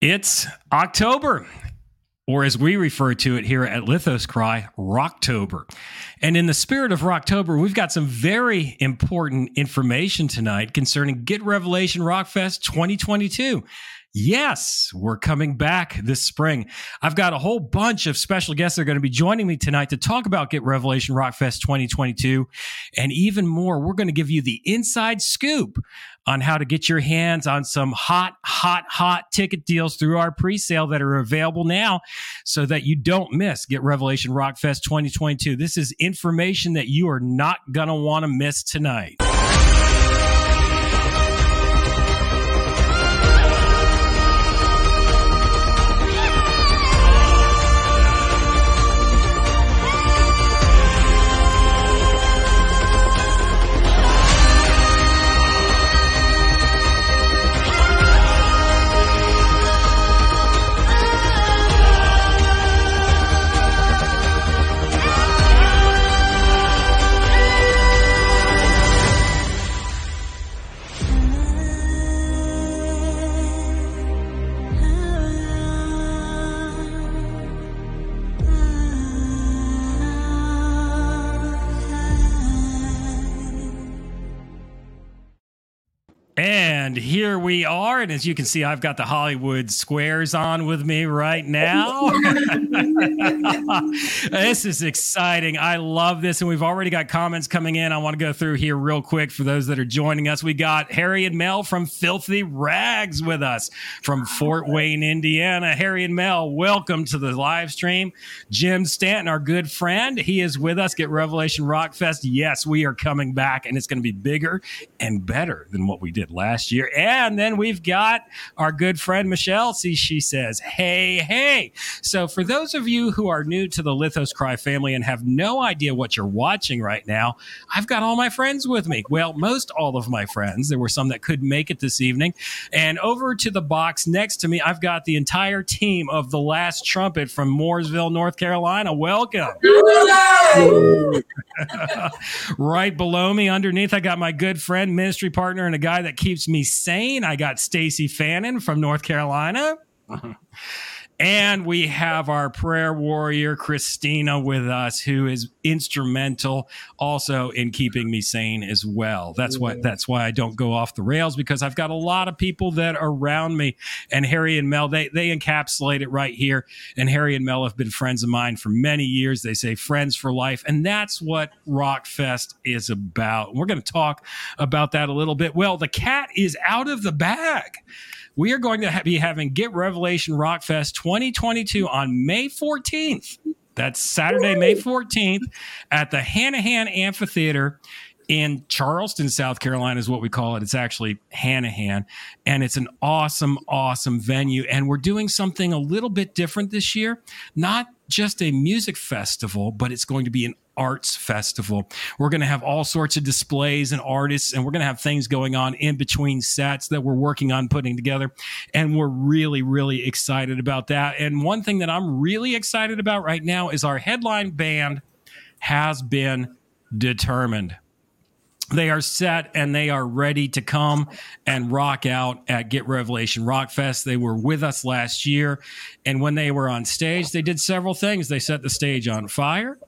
It's October, or as we refer to it here at Lithos Cry, Rocktober. And in the spirit of Rocktober, we've got some very important information tonight concerning Get Revelation Rockfest 2022. Yes, we're coming back this spring. I've got a whole bunch of special guests that are going to be joining me tonight to talk about Get Revelation Rockfest 2022. And even more, we're going to give you the inside scoop on how to get your hands on some hot, hot, hot ticket deals through our pre-sale that are available now so that you don't miss Get Revelation Rockfest 2022. This is information that you are not going to want to miss tonight. And here we are. And as you can see, I've got the Hollywood squares on with me right now. this is exciting. I love this. And we've already got comments coming in. I want to go through here real quick for those that are joining us. We got Harry and Mel from Filthy Rags with us from Fort Wayne, Indiana. Harry and Mel, welcome to the live stream. Jim Stanton, our good friend, he is with us. Get Revelation Rock Fest. Yes, we are coming back, and it's going to be bigger and better than what we did last year. And then we've got our good friend Michelle. See, she says, Hey, hey. So, for those of you who are new to the Lithos Cry family and have no idea what you're watching right now, I've got all my friends with me. Well, most all of my friends. There were some that couldn't make it this evening. And over to the box next to me, I've got the entire team of The Last Trumpet from Mooresville, North Carolina. Welcome. right below me, underneath, I got my good friend, ministry partner, and a guy that keeps me sane. I got Stacy Fannin from North Carolina. Uh-huh. And we have our prayer warrior, Christina, with us, who is instrumental also in keeping me sane as well. That's why mm-hmm. that's why I don't go off the rails because I've got a lot of people that are around me. And Harry and Mel, they they encapsulate it right here. And Harry and Mel have been friends of mine for many years. They say friends for life. And that's what Rockfest is about. We're going to talk about that a little bit. Well, the cat is out of the bag we are going to ha- be having Get Revelation Rockfest 2022 on May 14th. That's Saturday, May 14th at the Hanahan Amphitheater in Charleston, South Carolina, is what we call it. It's actually Hanahan, and it's an awesome, awesome venue. And we're doing something a little bit different this year. Not just a music festival, but it's going to be an arts festival. We're going to have all sorts of displays and artists, and we're going to have things going on in between sets that we're working on putting together. And we're really, really excited about that. And one thing that I'm really excited about right now is our headline band has been determined they are set and they are ready to come and rock out at Get Revelation Rock Fest. They were with us last year. And when they were on stage, they did several things. They set the stage on fire.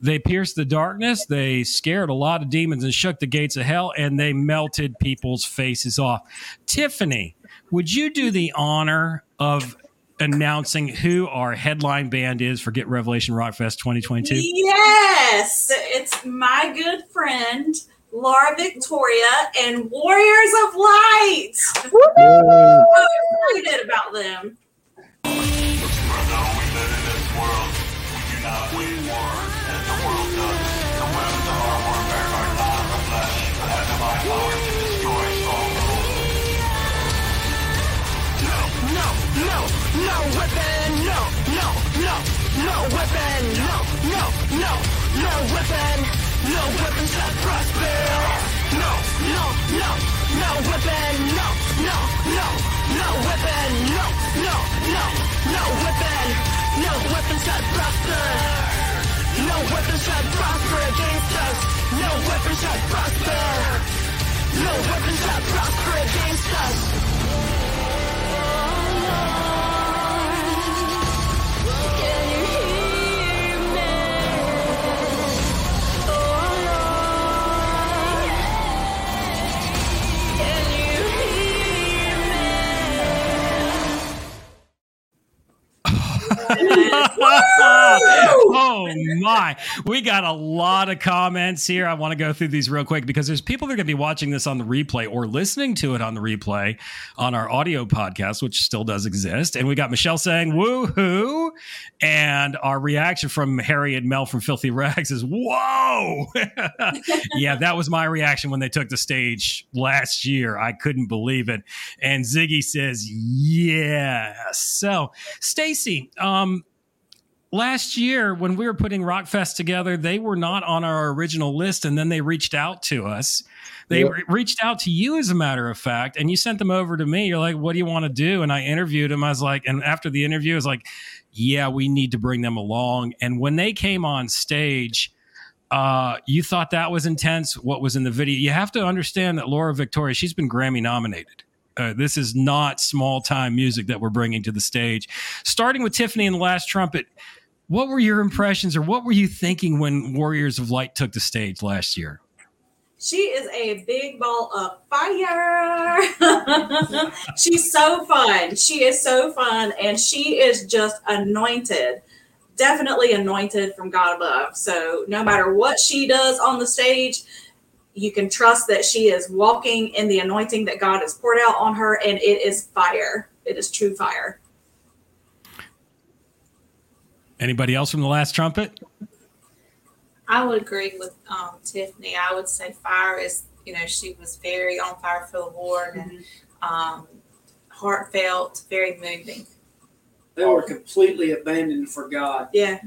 They pierced the darkness. They scared a lot of demons and shook the gates of hell, and they melted people's faces off. Tiffany, would you do the honor of announcing who our headline band is for Get Revelation Rock Fest 2022? Yes, it's my good friend Laura Victoria and Warriors of Light. I'm excited about them. Weapon, no, no, no, no weapon, no weapon shall prosper. No, no, no, no weapon, no, no, no, no weapon, no, no, no, no weapon, no weapon shall prosper. No weapon shall prosper against us. No weapon shall prosper. No weapon shall prosper against us. oh my. We got a lot of comments here. I want to go through these real quick because there's people that are going to be watching this on the replay or listening to it on the replay on our audio podcast, which still does exist. And we got Michelle saying, woohoo. And our reaction from Harry and Mel from Filthy Rags is, whoa. yeah, that was my reaction when they took the stage last year. I couldn't believe it. And Ziggy says, yeah. So, Stacy, um, last year when we were putting Rockfest together, they were not on our original list, and then they reached out to us. They Yep. re- reached out to you, as a matter of fact, and you sent them over to me. You're like, "What do you want to do?" And I interviewed them. I was like, and after the interview, I was like, "Yeah, we need to bring them along." And when they came on stage. Uh, you thought that was intense. What was in the video? You have to understand that Laura Victoria, she's been Grammy nominated. Uh, this is not small time music that we're bringing to the stage. Starting with Tiffany and the Last Trumpet, what were your impressions or what were you thinking when Warriors of Light took the stage last year? She is a big ball of fire. She's so fun. She is so fun. And she is just anointed, definitely anointed from God above. So no matter what she does on the stage, you can trust that she is walking in the anointing that God has poured out on her. And it is fire. It is true fire. Anybody else from the Last Trumpet? I would agree with um, Tiffany. I would say fire is, you know, she was very on fire for the Lord and um, heartfelt, very moving. They were completely abandoned for God. Yeah.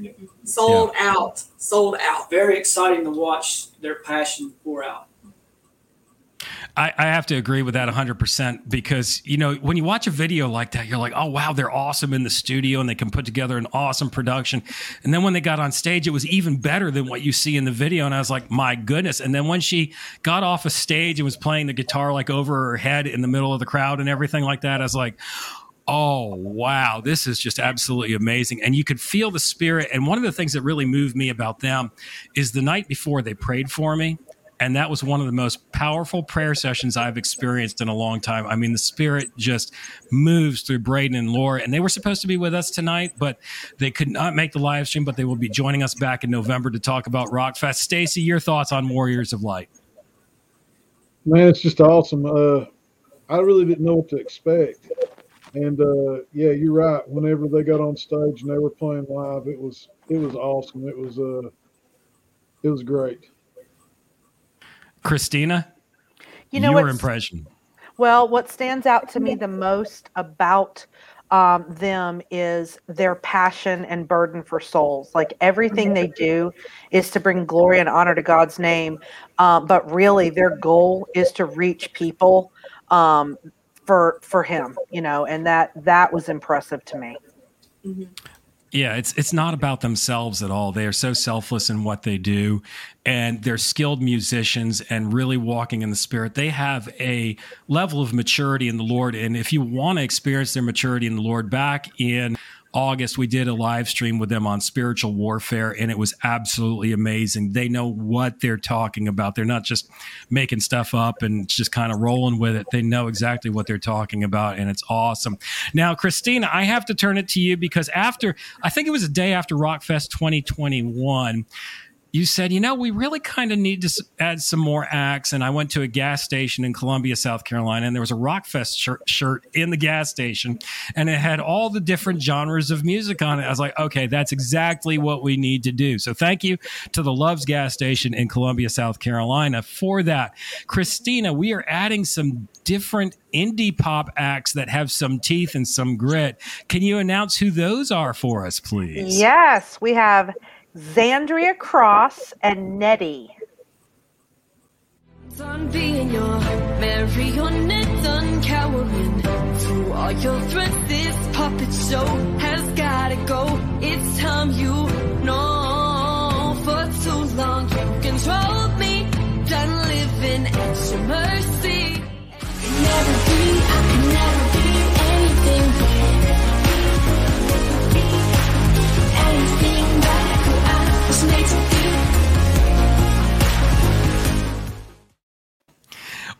Sold out. Sold out. Very exciting to watch their passion pour out. I, I have to agree with that 100% because, you know, when you watch a video like that, you're like, oh, wow, they're awesome in the studio and they can put together an awesome production. And then when they got on stage, it was even better than what you see in the video. And I was like, my goodness. And then when she got off a stage and was playing the guitar like over her head in the middle of the crowd and everything like that, I was like, oh wow this is just absolutely amazing and you could feel the spirit and one of the things that really moved me about them is the night before they prayed for me and that was one of the most powerful prayer sessions I've experienced in a long time. I mean, the spirit just moves through Braden and Laura, and they were supposed to be with us tonight, but they could not make the live stream. But they will be joining us back in November to talk about Rockfest. Stacy, your thoughts on Warriors of Light? Man, it's just awesome. Uh, I really didn't know what to expect, and uh, yeah, you're right. Whenever they got on stage and they were playing live, it was it was awesome. It was uh, it was great. Christina, You know your impression? Well, what stands out to me the most about um, them is their passion and burden for souls. Like everything they do is to bring glory and honor to God's name, um, but really their goal is to reach people um, for for Him. You know, and that that was impressive to me. Yeah, it's it's not about themselves at all. They are so selfless in what they do, and they're skilled musicians and really walking in the spirit. They have a level of maturity in the Lord, and if you want to experience their maturity in the Lord, back in August we did a live stream with them on spiritual warfare, and it was absolutely amazing. They know what they're talking about. They're not just making stuff up and just kind of rolling with it. They know exactly what they're talking about, and it's awesome. Now, Christina, I have to turn it to you because after, I think it was a day after Rockfest 2021, you said, you know, we really kind of need to add some more acts. And I went to a gas station in Columbia, South Carolina, and there was a Rockfest shirt, shirt in the gas station, and it had all the different genres of music on it. I was like, okay, that's exactly what we need to do. So thank you to the Loves gas station in Columbia, South Carolina for that. Christina, we are adding some different indie pop acts that have some teeth and some grit. Can you announce who those are for us, please? Yes, we have Zandria Cross and Nettie. Being your marionette, cowering all your threats. This puppet show has gotta go. It's time you know. For too long you controlled me, done living at your mercy. Can never be, I can never be Anything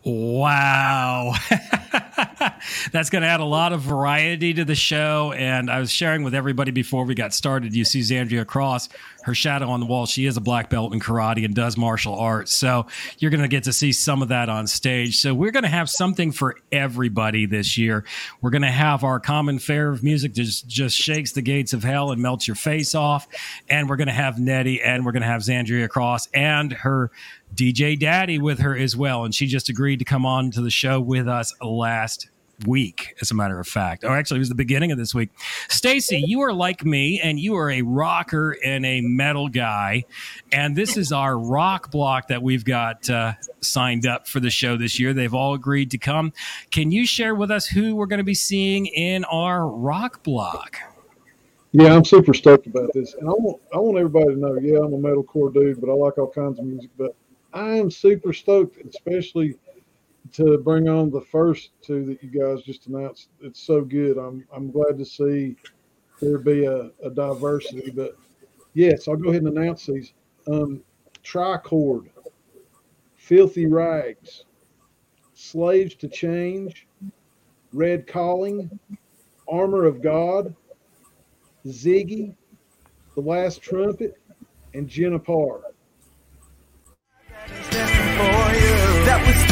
Wow. That's going to add a lot of variety to the show. And I was sharing with everybody before we got started. You see Zandria Cross, her shadow on the wall. She is a black belt in karate and does martial arts. So you're going to get to see some of that on stage. So we're going to have something for everybody this year. We're going to have our common fare of music just just shakes the gates of hell and melts your face off. And we're going to have Nettie and we're going to have Zandria Cross and her DJ Daddy with her as well. And she just agreed to come on to the show with us last week, as a matter of fact. Or actually, it was the beginning of this week. Stacy, you are like me, and you are a rocker and a metal guy. And this is our rock block that we've got uh, signed up for the show this year. They've all agreed to come. Can you share with us who we're going to be seeing in our rock block? Yeah, I'm super stoked about this, and I want I want everybody to know. Yeah, I'm a metalcore dude, but I like all kinds of music. But I am super stoked, especially to bring on the first two that you guys just announced. It's so good. I'm I'm glad to see there be a, a diversity. But yes, I'll go ahead and announce these. Um, Tricord, Filthy Rags, Slaves to Change, Red Calling, Armor of God, Ziggy, The Last Trumpet, and Jenna Parr.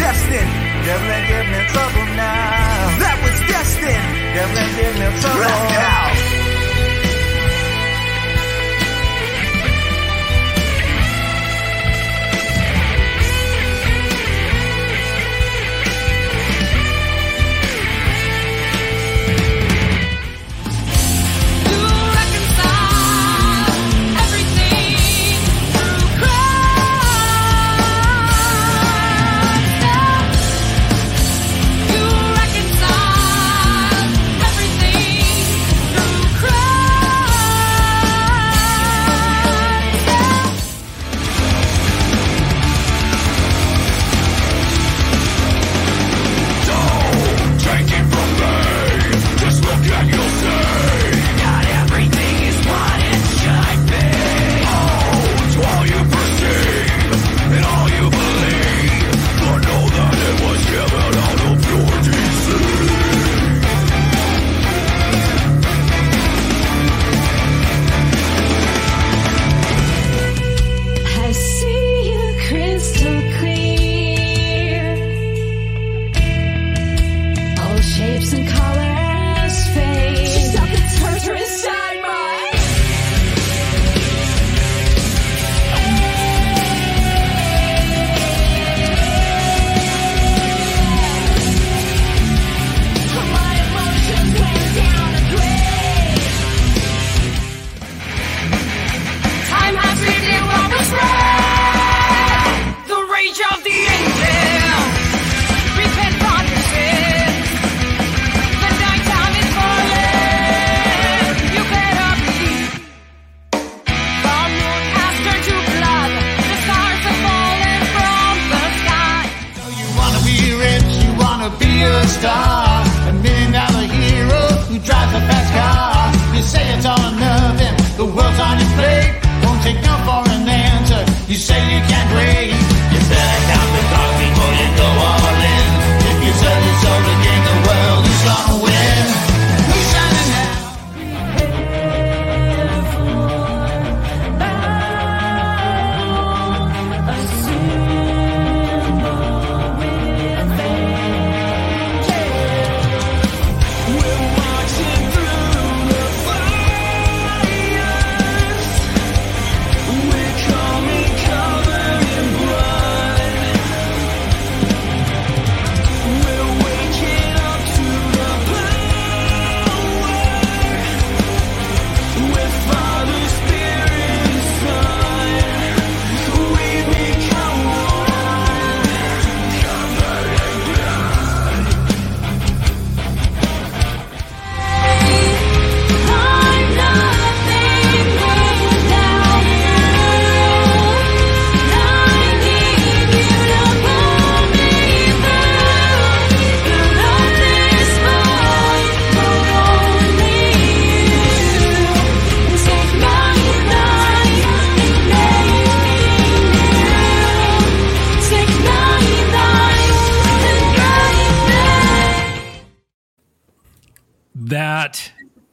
Destined. Devil ain't give me trouble now. That was destined. Devil ain't give me trouble now.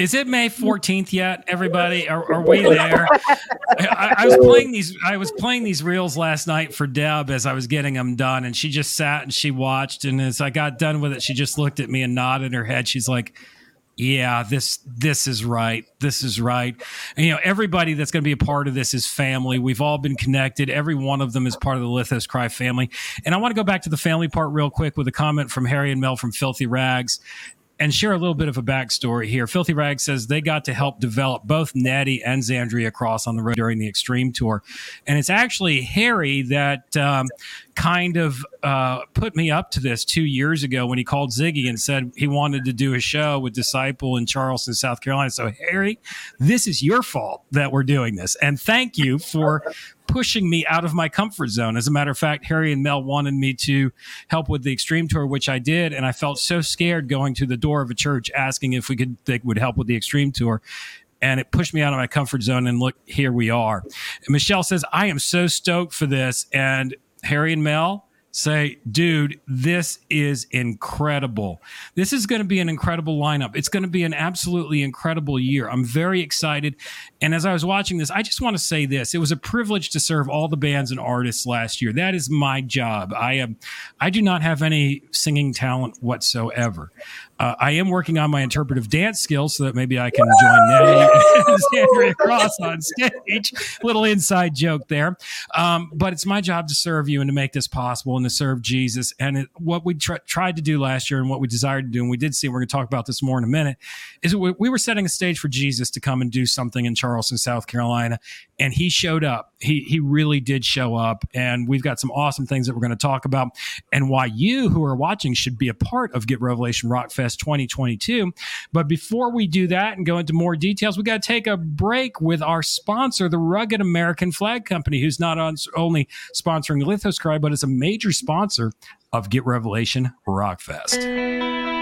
Is it May 14th yet? Everybody, are, are we there? I, I was playing these. I was playing these reels last night for Deb as I was getting them done, and she just sat and she watched. And as I got done with it, she just looked at me and nodded her head. She's like, "Yeah, this this is right. This is right." And, you know, everybody that's going to be a part of this is family. We've all been connected. Every one of them is part of the Lithos Cry family. And I want to go back to the family part real quick with a comment from Harry and Mel from Filthy Rags and share a little bit of a backstory here. Filthy Rag says they got to help develop both Natty and Zandria Cross on the road during the Extreme Tour. And it's actually Harry that um, kind of uh, put me up to this two years ago when he called Ziggy and said he wanted to do a show with Disciple in Charleston, South Carolina. So, Harry, this is your fault that we're doing this. And thank you for pushing me out of my comfort zone. As a matter of fact, Harry and Mel wanted me to help with the Extreme Tour, which I did, and I felt so scared going to the door of a church asking if we could they would help with the Extreme Tour. And it pushed me out of my comfort zone. And look, here we are. And Michelle says, I am so stoked for this. And Harry and Mel, say, dude, this is incredible. This is going to be an incredible lineup. It's going to be an absolutely incredible year. I'm very excited. And as I was watching this, I just want to say this. It was a privilege to serve all the bands and artists last year. That is my job. I am I do not have any singing talent whatsoever. Uh, I am working on my interpretive dance skills so that maybe I can join Nettie and Cross on stage. Little inside joke there. Um, but it's my job to serve you and to make this possible and to serve Jesus. And it, what we tr- tried to do last year and what we desired to do, and we did see, we're going to talk about this more in a minute, is we, we were setting a stage for Jesus to come and do something in Charleston, South Carolina. And he showed up. He, he really did show up. And we've got some awesome things that we're going to talk about and why you who are watching should be a part of Get Revelation Rock Fest 2022. But before we do that and go into more details, we got to take a break with our sponsor, the Rugged American Flag Company, who's not on, only sponsoring Lithos Cry, but is a major sponsor of Get Revelation Rock Fest.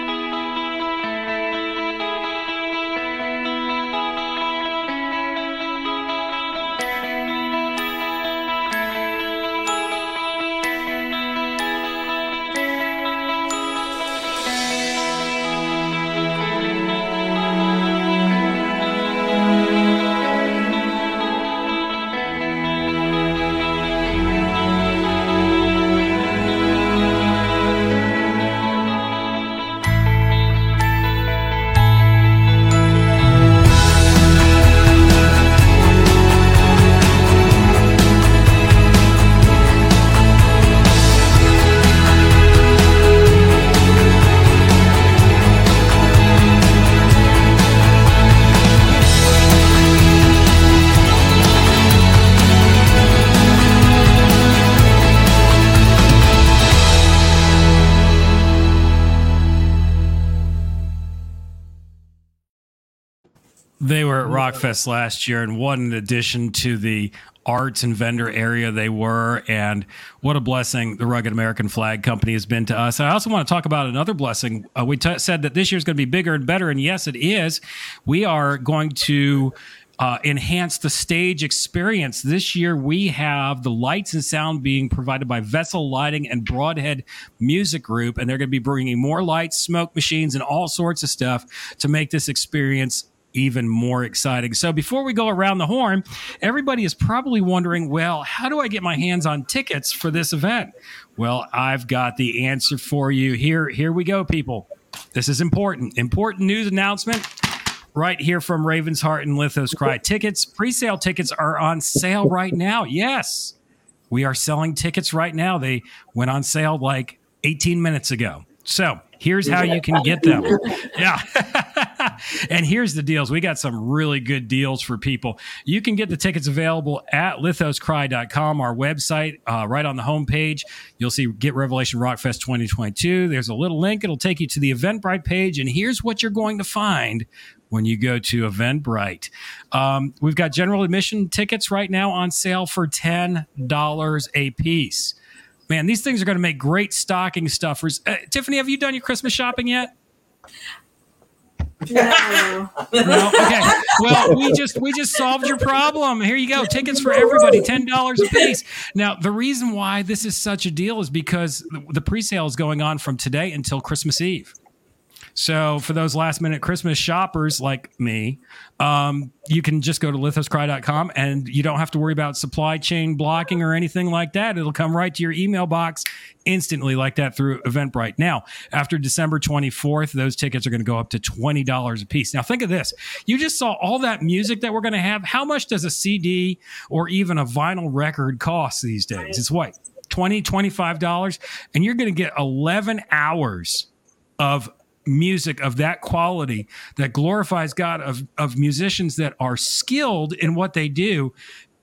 Rockfest last year, and what an addition to the arts and vendor area they were. And what a blessing the Rugged American Flag Company has been to us. I also want to talk about another blessing. Uh, we t- said that this year is going to be bigger and better, and yes, it is. We are going to. Uh, enhance the stage experience. This year, we have the lights and sound being provided by Vessel Lighting and Broadhead Music Group, and they're going to be bringing more lights, smoke machines, and all sorts of stuff to make this experience even more exciting. So before we go around the horn, everybody is probably wondering, well, how do I get my hands on tickets for this event? Well, I've got the answer for you. Here here we go people. This is important. Important news announcement right here from Raven's Heart and Lithos Cry. Tickets, pre-sale tickets are on sale right now. Yes. We are selling tickets right now. They went on sale like 18 minutes ago. So here's how you can get them. Yeah. and here's the deals. We got some really good deals for people. You can get the tickets available at lithoscry.com, our website, uh, right on the homepage. You'll see Get Revelation Rockfest 2022. There's a little link. It'll take you to the Eventbrite page. And here's what you're going to find when you go to Eventbrite. Um, we've got general admission tickets right now on sale for $10 a piece. Man, these things are going to make great stocking stuffers. Uh, Tiffany, have you done your Christmas shopping yet? No. No. Okay. Well, we just we just solved your problem. Here you go. Tickets for everybody, ten dollars a piece. Now, the reason why this is such a deal is because the- the pre-sale is going on from today until Christmas Eve. So for those last minute Christmas shoppers like me, um, you can just go to lithoscry.com and you don't have to worry about supply chain blocking or anything like that. It'll come right to your email box instantly like that through Eventbrite. Now, after December 24th, those tickets are going to go up to $20 a piece. Now, think of this. You just saw all that music that we're going to have. How much does a CD or even a vinyl record cost these days? It's what? 20 $25 and you're going to get 11 hours of music of that quality that glorifies God of of musicians that are skilled in what they do.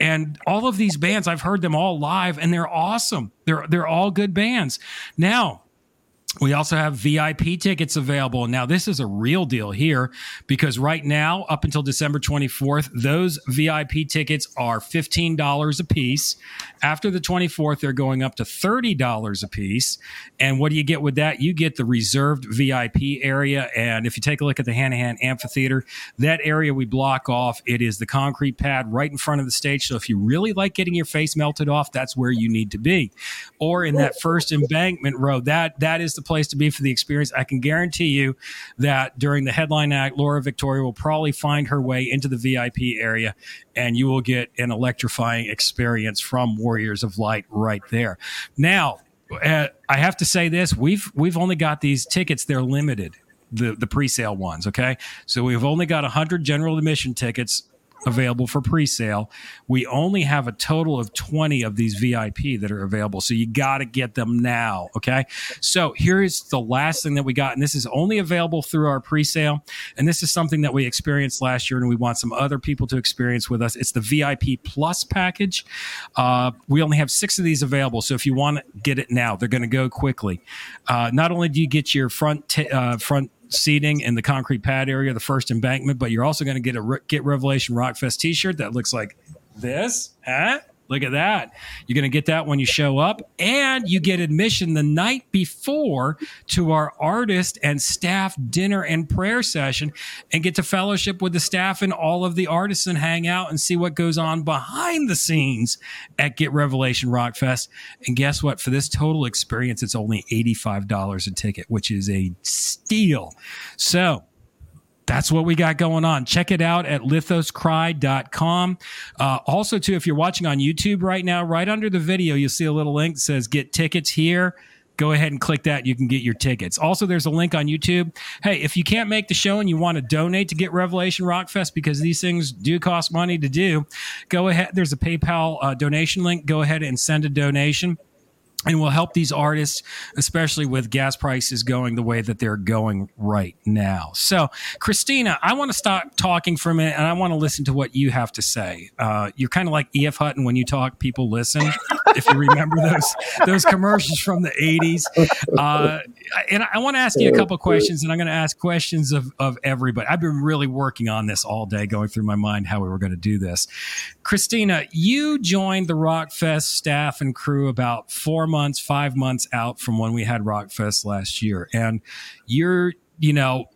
And all of these bands I've heard them all live and they're awesome. They're they're all good bands. Now we also have VIP tickets available. Now, this is a real deal here because right now, up until December 24th, those VIP tickets are $15 a piece. After the 24th, they're going up to $30 a piece. And what do you get with that? You get the reserved VIP area. And if you take a look at the Hanahan Amphitheater, that area we block off, it is the concrete pad right in front of the stage. So if you really like getting your face melted off, that's where you need to be. Or in that first embankment row, that that is the place to be for the experience. I can guarantee you that during the headline act, Laura Victoria will probably find her way into the VIP area and you will get an electrifying experience from Warriors of Light right there. Now, uh, I have to say this: we've we've only got these tickets; they're limited. The the pre-sale ones, okay. So we've only got hundred general admission tickets available for pre-sale. We only have a total of 20 of these VIP that are available. So you got to get them now, okay? So here's the last thing that we got and this is only available through our pre-sale and this is something that we experienced last year and we want some other people to experience with us. It's the VIP Plus package. Uh, we only have 6 of these available. So if you want to get it now, they're going to go quickly. Uh, not only do you get your front t- uh, front seating in the concrete pad area, the first embankment, but you're also going to get a Get Revelation Rockfest t-shirt that looks like this. Huh? Look at that. You're going to get that when you show up, and you get admission the night before to our artist and staff dinner and prayer session and get to fellowship with the staff and all of the artists and hang out and see what goes on behind the scenes at Get Revelation Rock Fest. And guess what? For this total experience, it's only $85 a ticket, which is a steal. So, that's what we got going on. Check it out at lithoscry.com. Uh, also, too, if you're watching on YouTube right now, right under the video, you'll see a little link that says get tickets here. Go ahead and click that. You can get your tickets. Also, there's a link on YouTube. Hey, if you can't make the show and you want to donate to get Revelation Rockfest because these things do cost money to do, go ahead. There's a PayPal uh, donation link. Go ahead and send a donation and will help these artists, especially with gas prices going the way that they're going right now. So, Christina, I want to stop talking for a minute and I want to listen to what you have to say. Uh, you're kind of like E.F. Hutton when you talk, people listen. if you remember those those commercials from the 80s. Uh, and I want to ask you a oh, couple questions, and I'm going to ask questions of, of everybody. I've been really working on this all day, going through my mind how we were going to do this. Christina, you joined the Rockfest staff and crew about four months, five months out from when we had Rockfest last year. And you're, you know,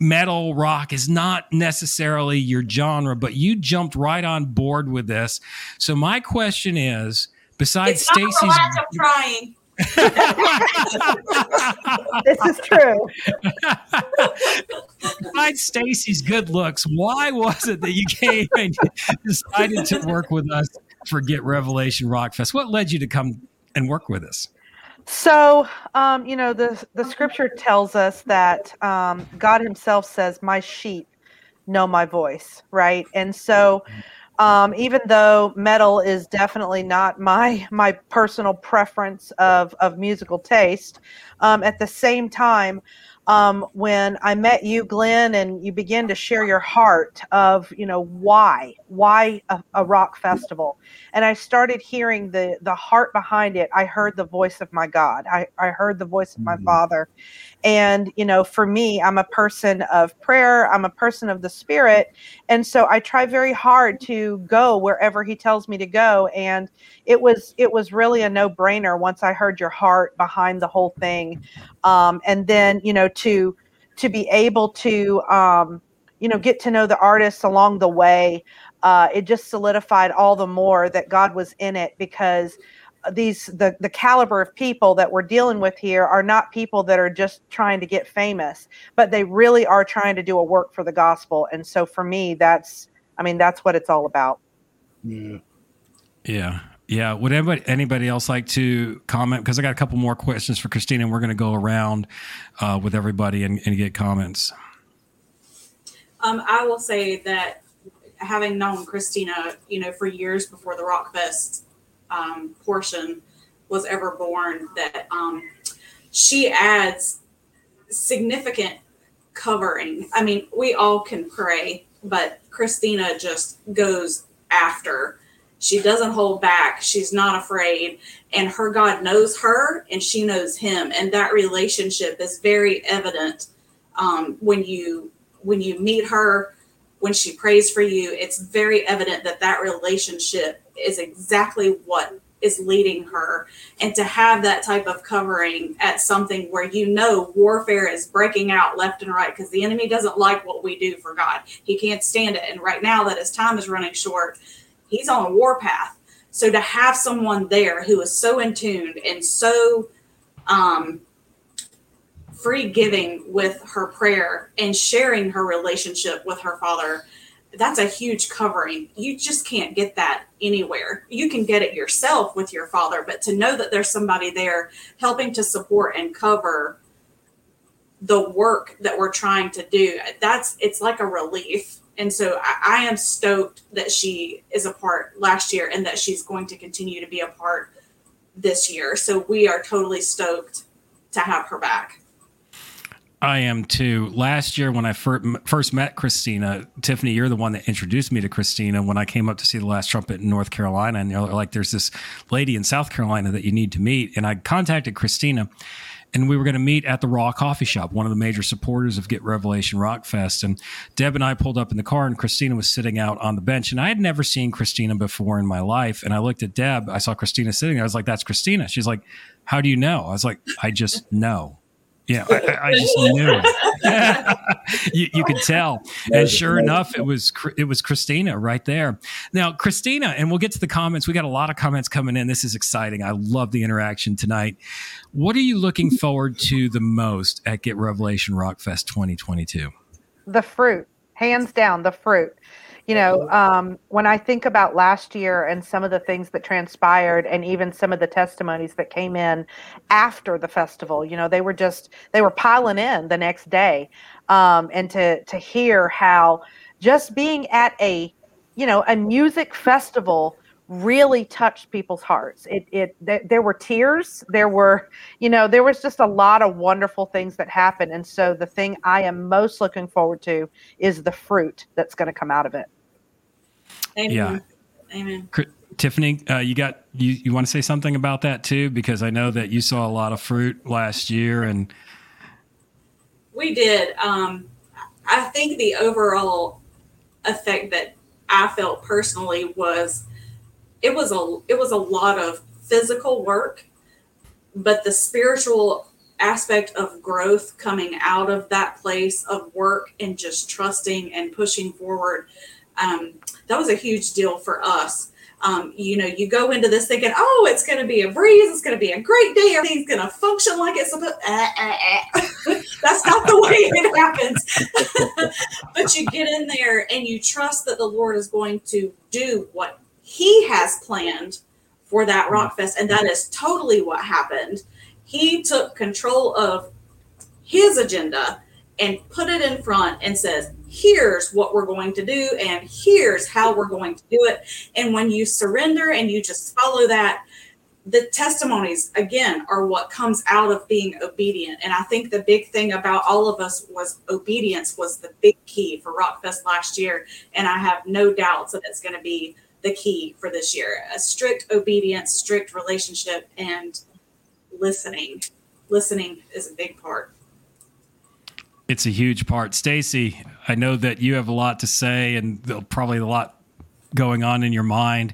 metal rock is not necessarily your genre, but you jumped right on board with this. So my question is, besides Stacy's for lack trying. This is true. besides Stacy's good looks, why was it that you came and decided to work with us for Get Revelation Rockfest? What led you to come and work with us? So, um, you know, the the scripture tells us that um, God Himself says, "My sheep know my voice," right? And so, um, even though metal is definitely not my my personal preference of of musical taste, um, at the same time, um, when I met you, Glenn, and you began to share your heart of, you know, why, why a, a rock festival, and I started hearing the the heart behind it. I heard the voice of my God. I, I heard the voice of my Mhm. Father, and you know, for me, I'm a person of prayer. I'm a person of the Spirit, and so I try very hard to go wherever He tells me to go. And it was it was really a no brainer once I heard your heart behind the whole thing um, and then you know to to be able to um, you know get to know the artists along the way uh, it just solidified all the more that god was in it because these the the caliber of people that we're dealing with here are not people that are just trying to get famous, but they really are trying to do a work for the gospel. And so for me, that's I mean that's what it's all about. Yeah. Yeah. Yeah. Would anybody anybody else like to comment? Because I got a couple more questions for Christina, and we're going to go around uh, with everybody and, and get comments. Um, I will say that having known Christina, you know, for years before the Rockfest um, portion was ever born, that um, she adds significant covering. I mean, we all can pray, but Christina just goes after. She doesn't hold back. She's not afraid. And her God knows her and she knows him. And that relationship is very evident um, when you when you meet her when she prays for you it's very evident that that relationship is exactly what is leading her. And to have that type of covering at something where you know warfare is breaking out left and right because the enemy doesn't like what we do for god. He can't stand it. And right now that his time is running short he's on a war path so to have someone there who is so in tune and so um free giving with her prayer and sharing her relationship with her father that's a huge covering. You just can't get that anywhere. You can get it yourself with your father but to know that there's somebody there helping to support and cover the work that we're trying to do that's it's like a relief. And so I, I am stoked that she is a part last year and that she's going to continue to be a part this year. So we are totally stoked to have her back I am too. Last year, when I fir- first met Christina, Tiffany, you're the one that introduced me to Christina when I came up to see the Last Trumpet in North Carolina. And you're like, there's this lady in South Carolina that you need to meet. And I contacted Christina, and we were going to meet at the Raw Coffee Shop, one of the major supporters of Get Revelation Rock Fest. And Deb and I pulled up in the car, and Christina was sitting out on the bench. And I had never seen Christina before in my life. And I looked at Deb, I saw Christina sitting there. I was like, that's Christina. She's like, how do you know? I was like, I just know. Yeah, I, I- I just knew. you, you could tell, and sure enough, it was it was Christina right there. Now, Christina, and we'll get to the comments. We got a lot of comments coming in. This is exciting. I love the interaction tonight. What are you looking forward to the most at Get Revelation Rockfest 2022? the fruit hands down the fruit you know um, when i think about last year and some of the things that transpired and even some of the testimonies that came in after the festival you know they were just they were piling in the next day um, and to to hear how just being at a you know a music festival really touched people's hearts. It it th- there were tears there were you know there was just a lot of wonderful things that happened. And so the thing i am most looking forward to is the fruit that's going to come out of it amen Yeah. amen Tiffany, uh, you got you, you want to say something about that too? Because I know that you saw a lot of fruit last year, and We did. Um, I think the overall effect that I felt personally was it was a it was a lot of physical work, but the spiritual aspect of growth coming out of that place of work and just trusting and pushing forward um, that was a huge deal for us. Um, you know you go into this thinking oh it's going to be a breeze it's going to be a great day everything's going to function like it's supposed ah, ah, ah. that's not the way it happens. But you get in there and you trust that the lord is going to do what he has planned for that rock fest and that is totally what happened. He took control of his agenda and put it in front and says here's what we're going to do and here's how we're going to do it. And when you surrender and you just follow that the testimonies again are what comes out of being obedient. And i think the big thing about all of us was obedience was the big key for rockfest last year. And i have no doubts that it's going to be the key for this year. A strict obedience strict relationship and listening. Listening is a big part it's a huge part. Stacy, I know that you have a lot to say, and probably a lot going on in your mind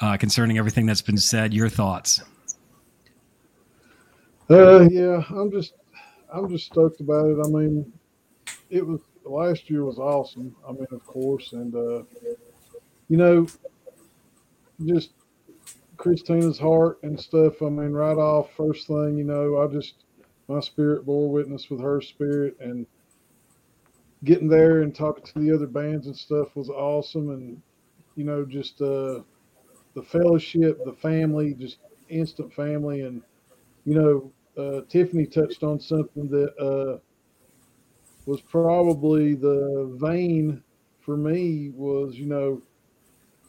uh, concerning everything that's been said. Your thoughts? Uh, yeah, I'm just, I'm just stoked about it. I mean, it was last year was awesome. I mean, of course, and uh, you know, just Christina's heart and stuff. I mean, right off first thing, you know, I just my spirit bore witness with her spirit, and getting there and talking to the other bands and stuff was awesome. And you know, just uh, the fellowship, the family, just instant family, and you know, uh, Tiffany touched on something that uh, was probably the vein for me was, you know,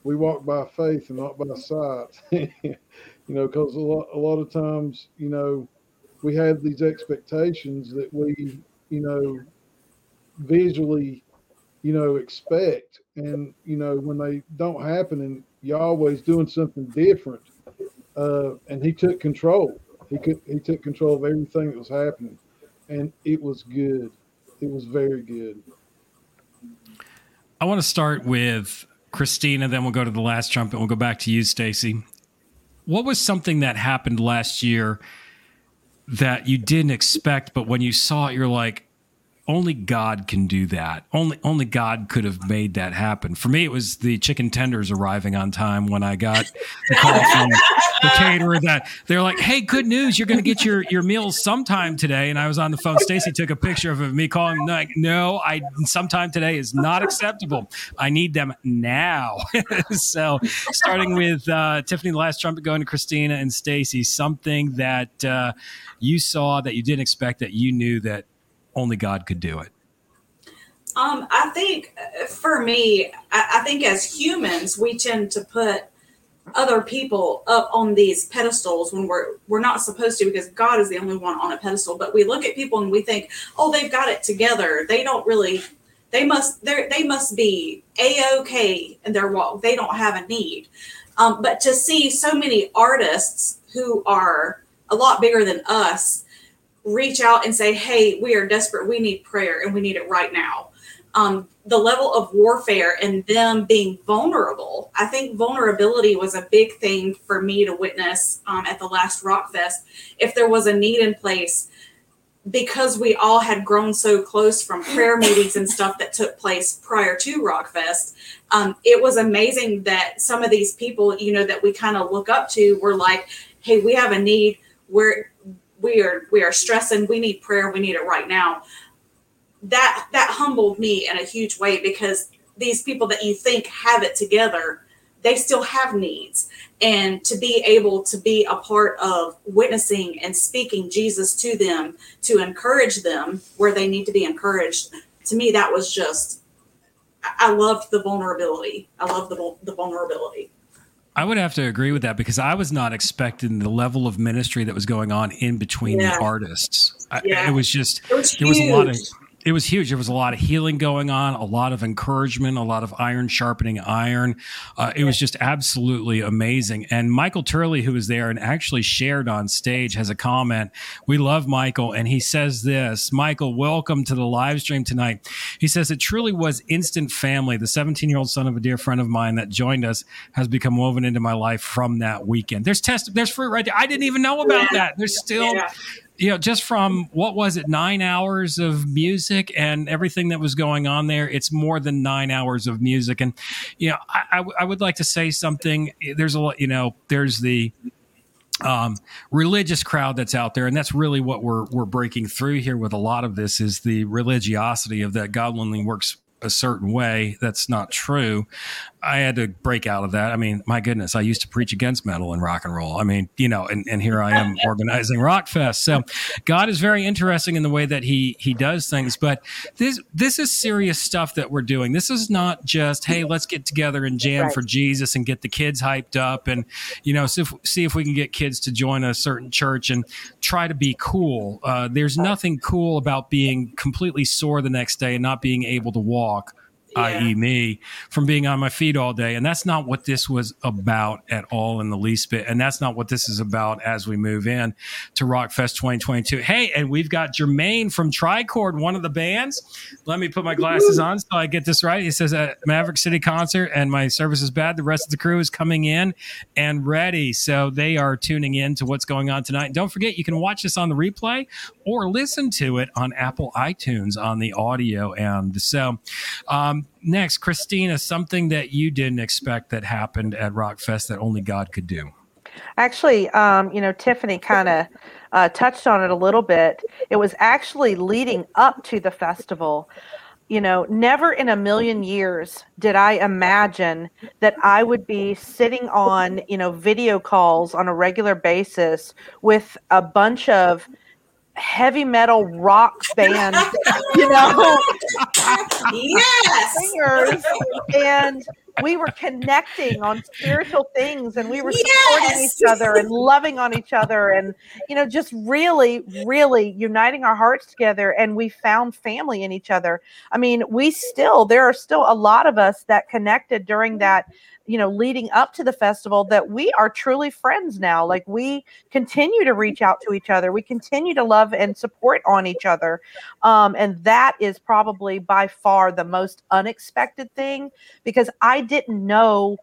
we walk by faith and not by sight. you know, because a lot, a lot of times, you know, we have these expectations that we, you know, visually, you know, expect, and you know, when they don't happen, and Yahweh's doing something different, uh, and He took control. He could, He took control of everything that was happening, and it was good. It was very good. I want to start with Christina, then we'll go to the last trumpet. We'll go back to you, Stacy. What was something that happened last year that you didn't expect, but when you saw it, you're like, only God can do that. Only only God could have made that happen. For me, it was the chicken tenders arriving on time when I got the call from the caterer that they're like, "Hey, good news! You're going to get your your meals sometime today." And I was on the phone. Stacy took a picture of me calling, like, "No, I sometime today is not acceptable. I need them now." so, starting with uh, Tiffany, the last trumpet, going to Christina and Stacy, something that uh, you saw that you didn't expect that you knew that only God could do it. Um, I think uh, for me, I, I think as humans, we tend to put other people up on these pedestals when we're we're not supposed to because God is the only one on a pedestal. But we look at people and we think, oh, they've got it together. They don't really. They must. They they must be a okay in their walk. They don't have a need. Um, but to see so many artists who are a lot bigger than us reach out and say, hey, we are desperate. We need prayer and we need it right now. Um, the level of warfare and them being vulnerable. I think vulnerability was a big thing for me to witness um, at the last Rock Fest. If there was a need in place, because we all had grown so close from prayer meetings and stuff that took place prior to Rockfest, um, it was amazing that some of these people, you know, that we kind of look up to were like, hey, we have a need. We're we are we are stressing we need prayer we need it right now. That that humbled me in a huge way because these people that you think have it together they still have needs. And to be able to be a part of witnessing and speaking jesus to them to encourage them where they need to be encouraged to me that was just i loved the vulnerability. I love the, the vulnerability I would have to agree with that because I was not expecting the level of ministry that was going on in between Yeah. the artists. I, Yeah. It was just it was there was a lot of. It was huge. There was a lot of healing going on, a lot of encouragement, a lot of iron sharpening iron. Uh, it was just absolutely amazing. And Michael Turley, who was there and actually shared on stage, has a comment. We love Michael, and he says this Michael, welcome to the live stream tonight. He says, It truly was instant family. The 17 year old son of a dear friend of mine that joined us has become woven into my life from that weekend. There's test, there's fruit right there. I didn't even know about that. There's still Yeah. You know, just from what was it, nine hours of music and everything that was going on there, it's more than nine hours of music. And, you know, I, I, w- I would like to say something. There's a lot, you know, there's the, um, religious crowd that's out there, and that's really what we're we're breaking through here with a lot of this is the religiosity of that God only works a certain way. That's not true. I had to break out of that. I mean, my goodness, I used to preach against metal and rock and roll. I mean, you know, and, and here I am organizing Rock Fest. So God is very interesting in the way that he he does things. But this this is serious stuff that we're doing. This is not just hey, let's get together and jam Right. for Jesus and get the kids hyped up and you know see if, see if we can get kids to join a certain church and try to be cool. Uh, there's nothing cool about being completely sore the next day and not being able to walk i.e., me, from being on my feet all day. And that's not what this was about at all in the least bit. And that's not what this is about as we move in to Rockfest 2022. Hey, and we've got Jermaine from Tricord, one of the bands. Let me put my glasses on so I get this right. He says at Maverick City concert, and my service is bad. The rest of the crew is coming in and ready. So they are tuning in to what's going on tonight. And don't forget, you can watch this on the replay or listen to it on Apple iTunes on the audio end. So, um, next, Christina, something that you didn't expect that happened at Rockfest that only God could do. Actually, um, you know, Tiffany kind of uh, touched on it a little bit. It was actually leading up to the festival. You know, never in a million years did I imagine that I would be sitting on, you know, video calls on a regular basis with a bunch of heavy metal rock band, you know, yes. singers and we were connecting on spiritual things and we were supporting Yes. each other and loving on each other and you know just really really uniting our hearts together and we found family in each other i mean we still there are still a lot of us that connected during that you know leading up to the festival that we are truly friends now. Like we continue to reach out to each other. We continue to love and support on each other. Um, and that is probably by far the most unexpected thing because I didn't know,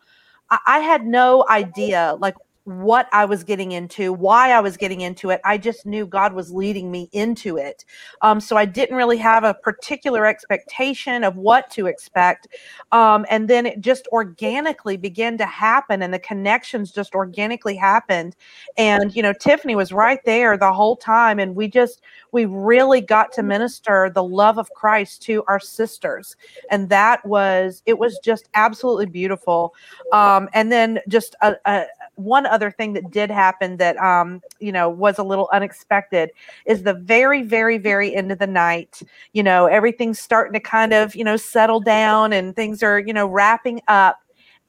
I, I had no idea like what I was getting into, why I was getting into it. I just knew God was leading me into it. Um, so I didn't really have a particular expectation of what to expect. Um, and then it just organically began to happen, and the connections just organically happened. And, you know, Tiffany was right there the whole time. And we just, we really got to minister the love of Christ to our sisters. And that was, it was just absolutely beautiful. Um, and then just a, a, one other thing that did happen that, um, you know, was a little unexpected is the very, very, very end of the night. You know, everything's starting to kind of, you know, settle down and things are, you know, wrapping up.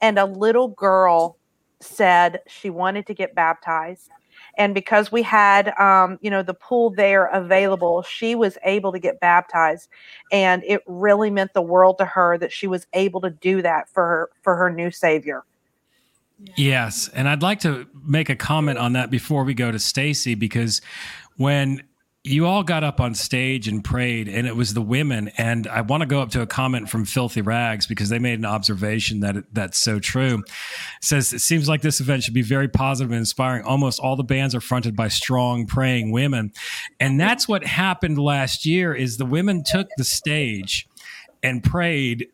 And a little girl said she wanted to get baptized and because we had um, you know the pool there available she was able to get baptized and it really meant the world to her that she was able to do that for her for her new savior Yes, and I'd like to make a comment on that before we go to Stacy because when you all got up on stage and prayed and it was the women and I want to go up to a comment from Filthy Rags because they made an observation that that's so true. It says it seems like this event should be very positive and inspiring. Almost all the bands are fronted by strong praying women. And that's what happened last year is the women took the stage and prayed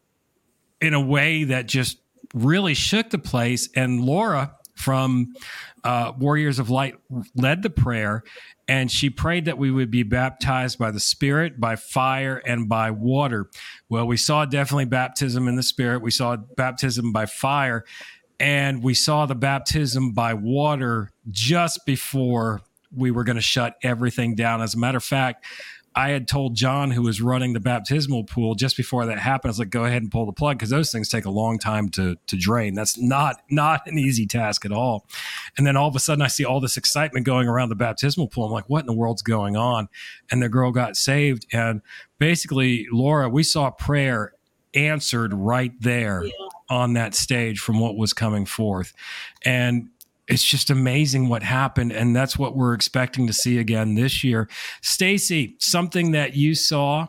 in a way that just really shook the place. And Laura from uh, Warriors of Light led the prayer, and she prayed that we would be baptized by the Spirit, by fire, and by water. Well, we saw definitely baptism in the Spirit, we saw baptism by fire, and we saw the baptism by water just before we were going to shut everything down. As a matter of fact, I had told John, who was running the baptismal pool, just before that happened, I was like, "Go ahead and pull the plug because those things take a long time to to drain. That's not not an easy task at all." And then all of a sudden, I see all this excitement going around the baptismal pool. I'm like, "What in the world's going on?" And the girl got saved, and basically, Laura, we saw prayer answered right there Yeah. on that stage from what was coming forth, and it's just amazing what happened and that's what we're expecting to see again this year stacy something that you saw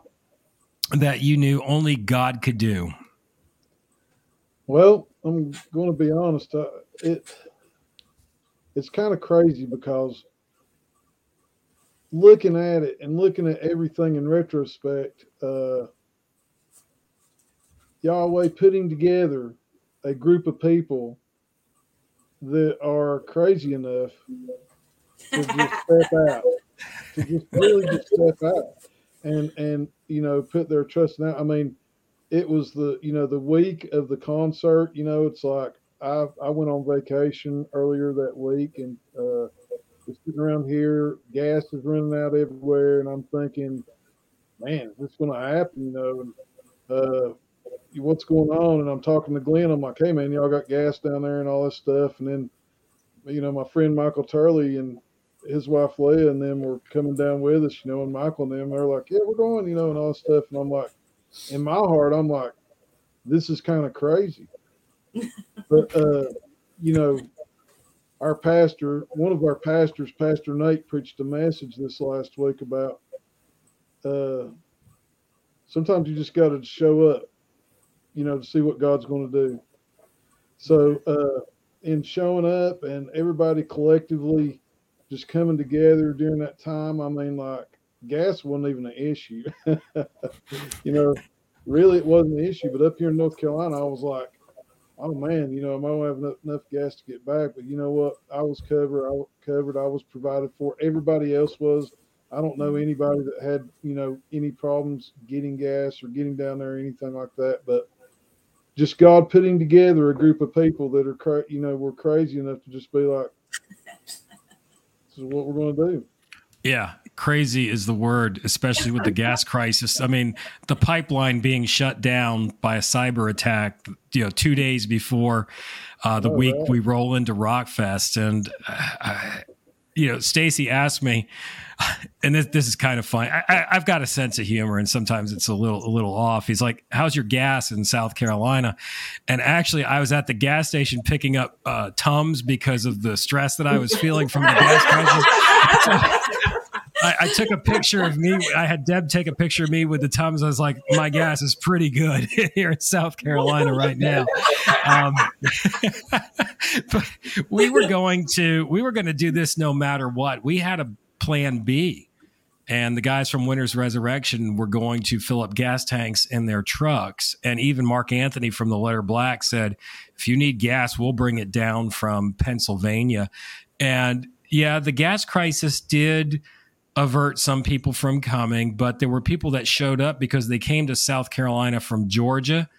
that you knew only god could do Well, I'm going to be honest. Uh, it it's kind of crazy because looking at it and looking at everything in retrospect, uh, Yahweh putting together a group of people that are crazy enough to just step out, to just really just step out, and and you know put their trust in that. I mean, it was the you know the week of the concert. You know, it's like I I went on vacation earlier that week and uh, was sitting around here. Gas is running out everywhere, and I'm thinking, man, is this going to happen? You know, and uh, what's going on? And I'm talking to Glenn. I'm like, hey man, y'all got gas down there and all this stuff. And then, you know, my friend Michael Turley and his wife Leah and them were coming down with us, you know, and Michael and them, they're like, yeah, we're going, you know, and all this stuff. And I'm like, in my heart, I'm like, this is kind of crazy. but, uh, you know, our pastor, one of our pastors, Pastor Nate, preached a message this last week about uh, sometimes you just got to show up, you know, to see what God's going to do. So, uh, in showing up and everybody collectively just coming together during that time, I mean, like gas wasn't even an issue. you know, really, it wasn't an issue. But up here in North Carolina, I was like, oh man, you know, I don't have enough, enough gas to get back. But you know what? I was covered. I was covered. I was provided for. Everybody else was. I don't know anybody that had you know any problems getting gas or getting down there or anything like that. But just God putting together a group of people that are cra- you know were crazy enough to just be like, this is what we're going to do. Yeah, crazy is the word, especially with the gas crisis. I mean, the pipeline being shut down by a cyber attack, you know, two days before uh, the Oh, week we roll into Rockfest, and uh, you know, Stacy asked me, and this, this is kind of funny. I, I've got a sense of humor, and sometimes it's a little a little off. He's like, "How's your gas in South Carolina?" And actually, I was at the gas station picking up uh, Tums because of the stress that I was feeling from the gas prices. I, I took a picture of me. I had Deb take a picture of me with the Tums. I was like, my gas is pretty good here in South Carolina right now. Um, but we were going to we were going to do this no matter what. We had a plan B. And the guys from Winter's Resurrection were going to fill up gas tanks in their trucks. And even Mark Anthony from the Letter Black said, if you need gas, we'll bring it down from Pennsylvania. And yeah, the gas crisis did avert some people from coming, but there were people that showed up because they came to South Carolina from Georgia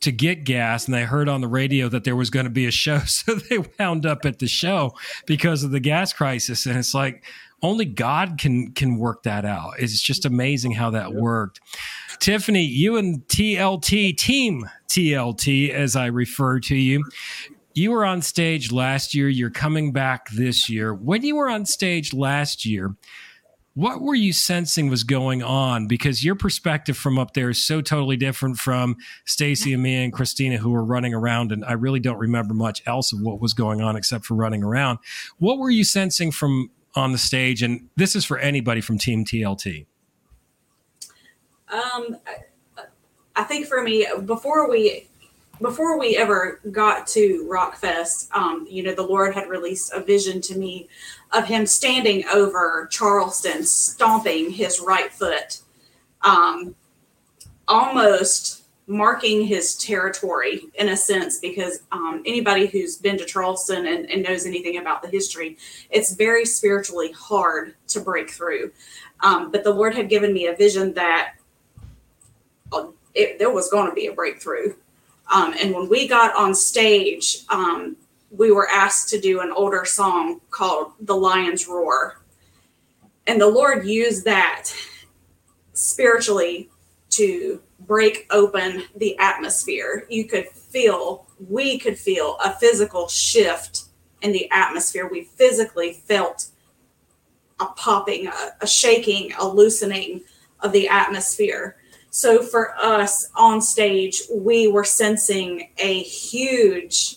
to get gas and they heard on the radio that there was going to be a show. So they wound up at the show because of the gas crisis. And it's like, only God can can work that out. It's just amazing how that worked. Tiffany, you and TLT team TLT as I refer to you. You were on stage last year, you're coming back this year. When you were on stage last year, what were you sensing was going on because your perspective from up there is so totally different from Stacy and me and Christina who were running around and I really don't remember much else of what was going on except for running around. What were you sensing from on the stage and this is for anybody from team TLT. Um, I, think for me, before we before we ever got to Rockfest, um, you know, the Lord had released a vision to me of him standing over Charleston, stomping his right foot, um, almost marking his territory in a sense, because um, anybody who's been to Charleston and, and knows anything about the history, it's very spiritually hard to break through. Um, but the Lord had given me a vision that uh, it, there was going to be a breakthrough. Um, and when we got on stage, um, we were asked to do an older song called The Lion's Roar. And the Lord used that spiritually to break open the atmosphere. You could feel, we could feel a physical shift in the atmosphere. We physically felt a popping, a, a shaking, a loosening of the atmosphere. So for us on stage, we were sensing a huge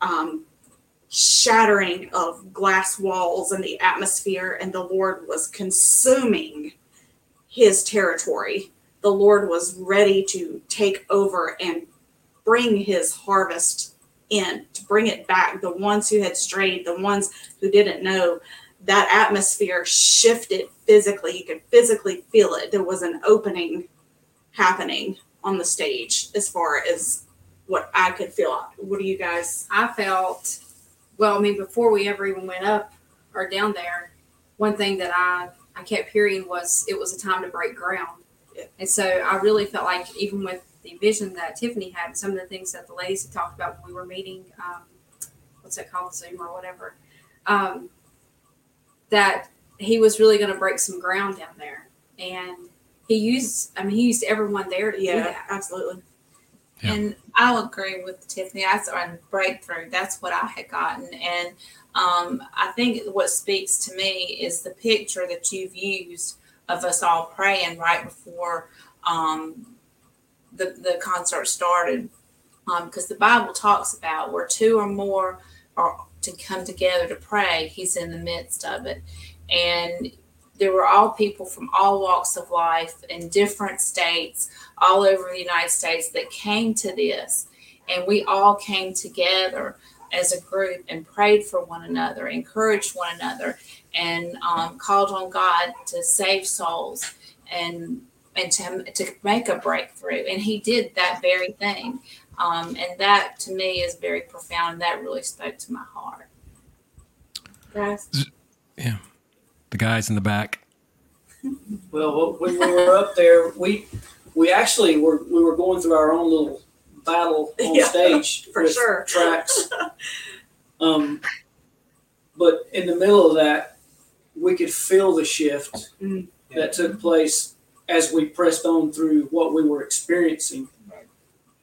um, shattering of glass walls in the atmosphere, and the Lord was consuming his territory. The Lord was ready to take over and bring his harvest in, to bring it back. The ones who had strayed, the ones who didn't know, that atmosphere shifted physically. You could physically feel it. There was an opening happening on the stage as far as what I could feel. What do you guys? I felt, well, I mean, before we ever even went up or down there, one thing that I, I kept hearing was it was a time to break ground. Yeah. And so I really felt like, even with the vision that Tiffany had, and some of the things that the ladies had talked about when we were meeting, um, what's that called, Zoom or whatever, um, that he was really going to break some ground down there. And he used, I mean, he used everyone there to do Yeah, that. absolutely. Yeah. And I'll agree with Tiffany. I saw a breakthrough. That's what I had gotten. And um, I think what speaks to me is the picture that you've used of us all praying right before um, the, the concert started. Because the Bible talks about where two or more are to come together to pray, He's in the midst of it. And there were all people from all walks of life in different states all over the United States that came to this. And we all came together as a group and prayed for one another, encouraged one another, and um, called on God to save souls and and to, to make a breakthrough. And he did that very thing. Um, and that to me is very profound. That really spoke to my heart. Guys, Yeah. The guys in the back. Well, when we were up there, we we actually were we were going through our own little battle on Yeah, stage for with sure. tracks. Um, but in the middle of that, we could feel the shift Mm. that took place as we pressed on through what we were experiencing.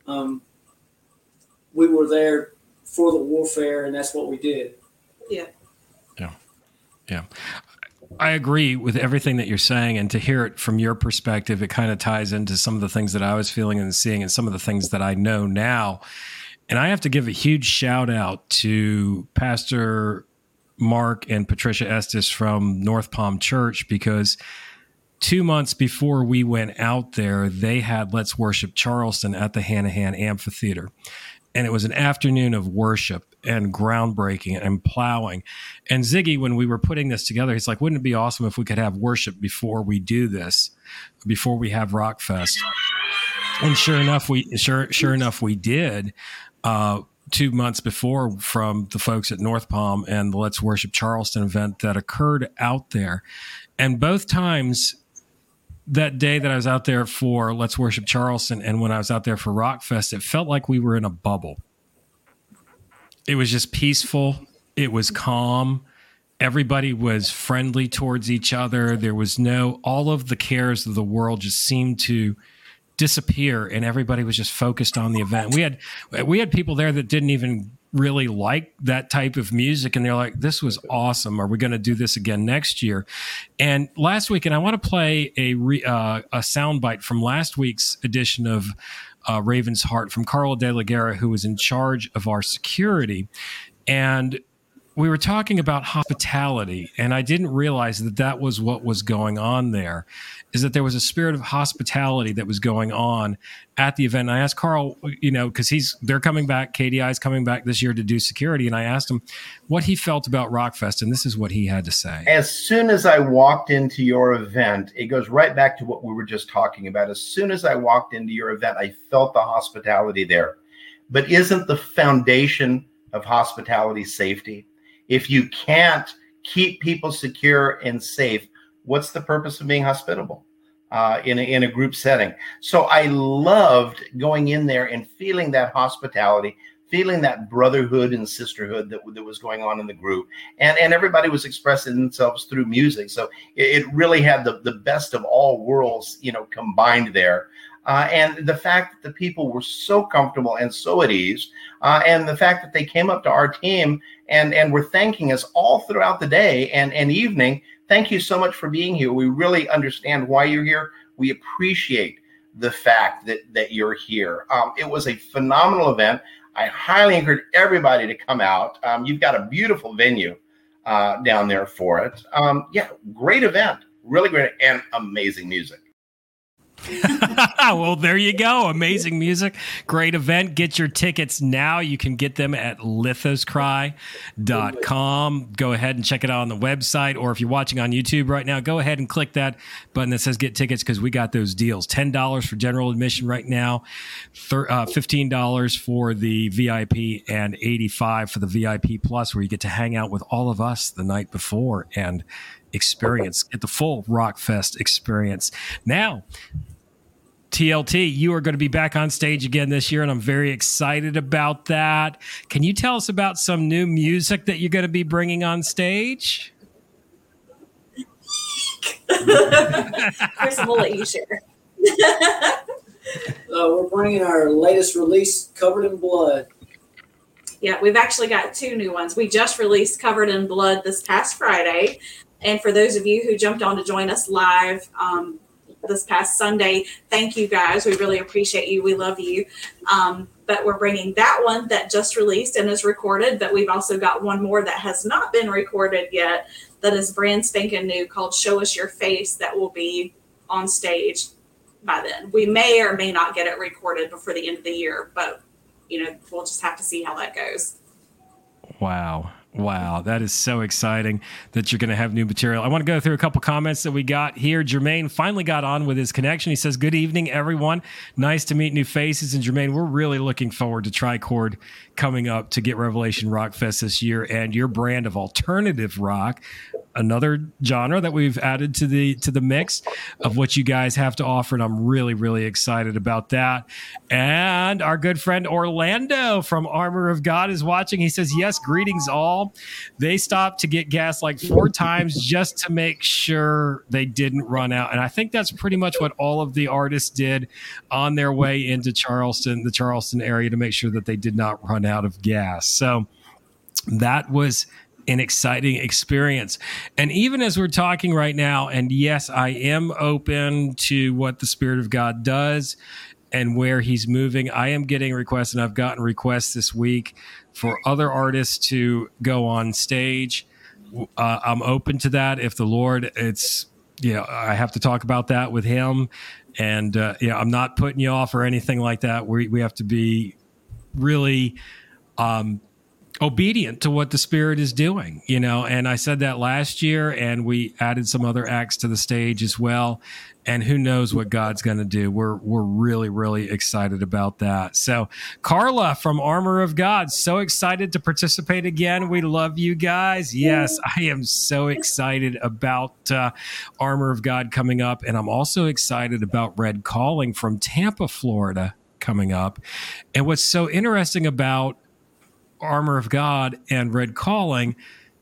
Um, we were there for the warfare, and that's what we did. Yeah. Yeah. Yeah. I agree with everything that you're saying, and to hear it from your perspective, it kind of ties into some of the things that I was feeling and seeing, and some of the things that I know now. And I have to give a huge shout out to Pastor Mark and Patricia Estes from North Palm Church because two months before we went out there, they had Let's Worship Charleston at the Hanahan Amphitheater. And it was an afternoon of worship and groundbreaking and plowing. And Ziggy, when we were putting this together, he's like, wouldn't it be awesome if we could have worship before we do this, before we have Rockfest? And sure enough, we sure sure enough we did. Uh, two months before from the folks at North Palm and the Let's Worship Charleston event that occurred out there. And both times that day that I was out there for Let's Worship Charleston and when I was out there for Rockfest, it felt like we were in a bubble. It was just peaceful. It was calm. Everybody was friendly towards each other. There was no, all of the cares of the world just seemed to disappear and everybody was just focused on the event. We had, we had people there that didn't even really like that type of music and they're like this was awesome. Are we going to do this again next year? And last week and i want to play a re, uh, a soundbite from last week's edition of uh, raven's heart from carla de la guerra who was in charge of our security. And we were talking about hospitality and i didn't realize that that was what was going on there is that there was a spirit of hospitality that was going on at the event and i asked carl you know because he's they're coming back kdi is coming back this year to do security and i asked him what he felt about rockfest and this is what he had to say As soon as I walked into your event, it goes right back to what we were just talking about. As soon as I walked into your event, I felt the hospitality there. But isn't the foundation of hospitality safety? If you can't keep people secure and safe, what's the purpose of being hospitable uh, in, a, in a group setting? So I loved going in there and feeling that hospitality, feeling that brotherhood and sisterhood that, that was going on in the group. And and everybody was expressing themselves through music. So it, it really had the the best of all worlds you know combined there uh, and the fact that the people were so comfortable and so at ease uh, and the fact that they came up to our team and and were thanking us all throughout the day and and evening thank you so much for being here we really understand why you're here we appreciate the fact that that you're here um, it was a phenomenal event I highly encourage everybody to come out. Um, you've got a beautiful venue uh, down there for it. Um, yeah, great event, really great, and amazing music. well, there you go. Amazing music. Great event. Get your tickets now. You can get them at lithoscry.com. Go ahead and check it out on the website. Or if you're watching on YouTube right now, go ahead and click that button that says get tickets because we got those deals. $10 for general admission right now, uh, $15 for the VIP, and 85 for the VIP Plus, where you get to hang out with all of us the night before and experience, get the full Rockfest experience. Now, TLT, you are going to be back on stage again this year, and I'm very excited about that. Can you tell us about some new music that you're going to be bringing on stage? Chris, we'll let you share. Uh, we're bringing our latest release, Covered in Blood. Yeah, we've actually got two new ones. We just released Covered in Blood this past Friday. And for those of you who jumped on to join us live um, this past Sunday, thank you guys. We really appreciate you. We love you. Um, but we're bringing that one that just released and is recorded. But we've also got one more that has not been recorded yet that is brand spanking new called Show Us Your Face that will be on stage by then. We may or may not get it recorded before the end of the year, but you know, we'll just have to see how that goes. Wow. Wow, that is so exciting that you're going to have new material. I want to go through a couple comments that we got here. Jermaine finally got on with his connection. He says, Good evening, everyone. Nice to meet new faces. And Jermaine, we're really looking forward to Tricord coming up to get Revelation Rock Fest this year and your brand of alternative rock, another genre that we've added to the to the mix of what you guys have to offer. And I'm really, really excited about that. And our good friend Orlando from Armor of God is watching. He says, Yes, greetings all. They stopped to get gas like four times just to make sure they didn't run out. And I think that's pretty much what all of the artists did on their way into Charleston, the Charleston area, to make sure that they did not run out of gas. So that was an exciting experience. And even as we're talking right now, and yes, I am open to what the Spirit of God does and where He's moving. I am getting requests, and I've gotten requests this week for other artists to go on stage. Uh, I'm open to that. If the Lord, it's you know, I have to talk about that with Him, and uh, you know, I'm not putting you off or anything like that. We we have to be really um, obedient to what the spirit is doing you know? And i said that last year and we added some other acts to the stage as well. And who knows what god's going to do. We're we're really really excited about that. So carla from armor of god so excited to participate again. We love you guys. Yes i am so excited about uh, armor of god coming up. And i'm also excited about red calling from tampa florida coming up. And what's so interesting about Armor of God and Red Calling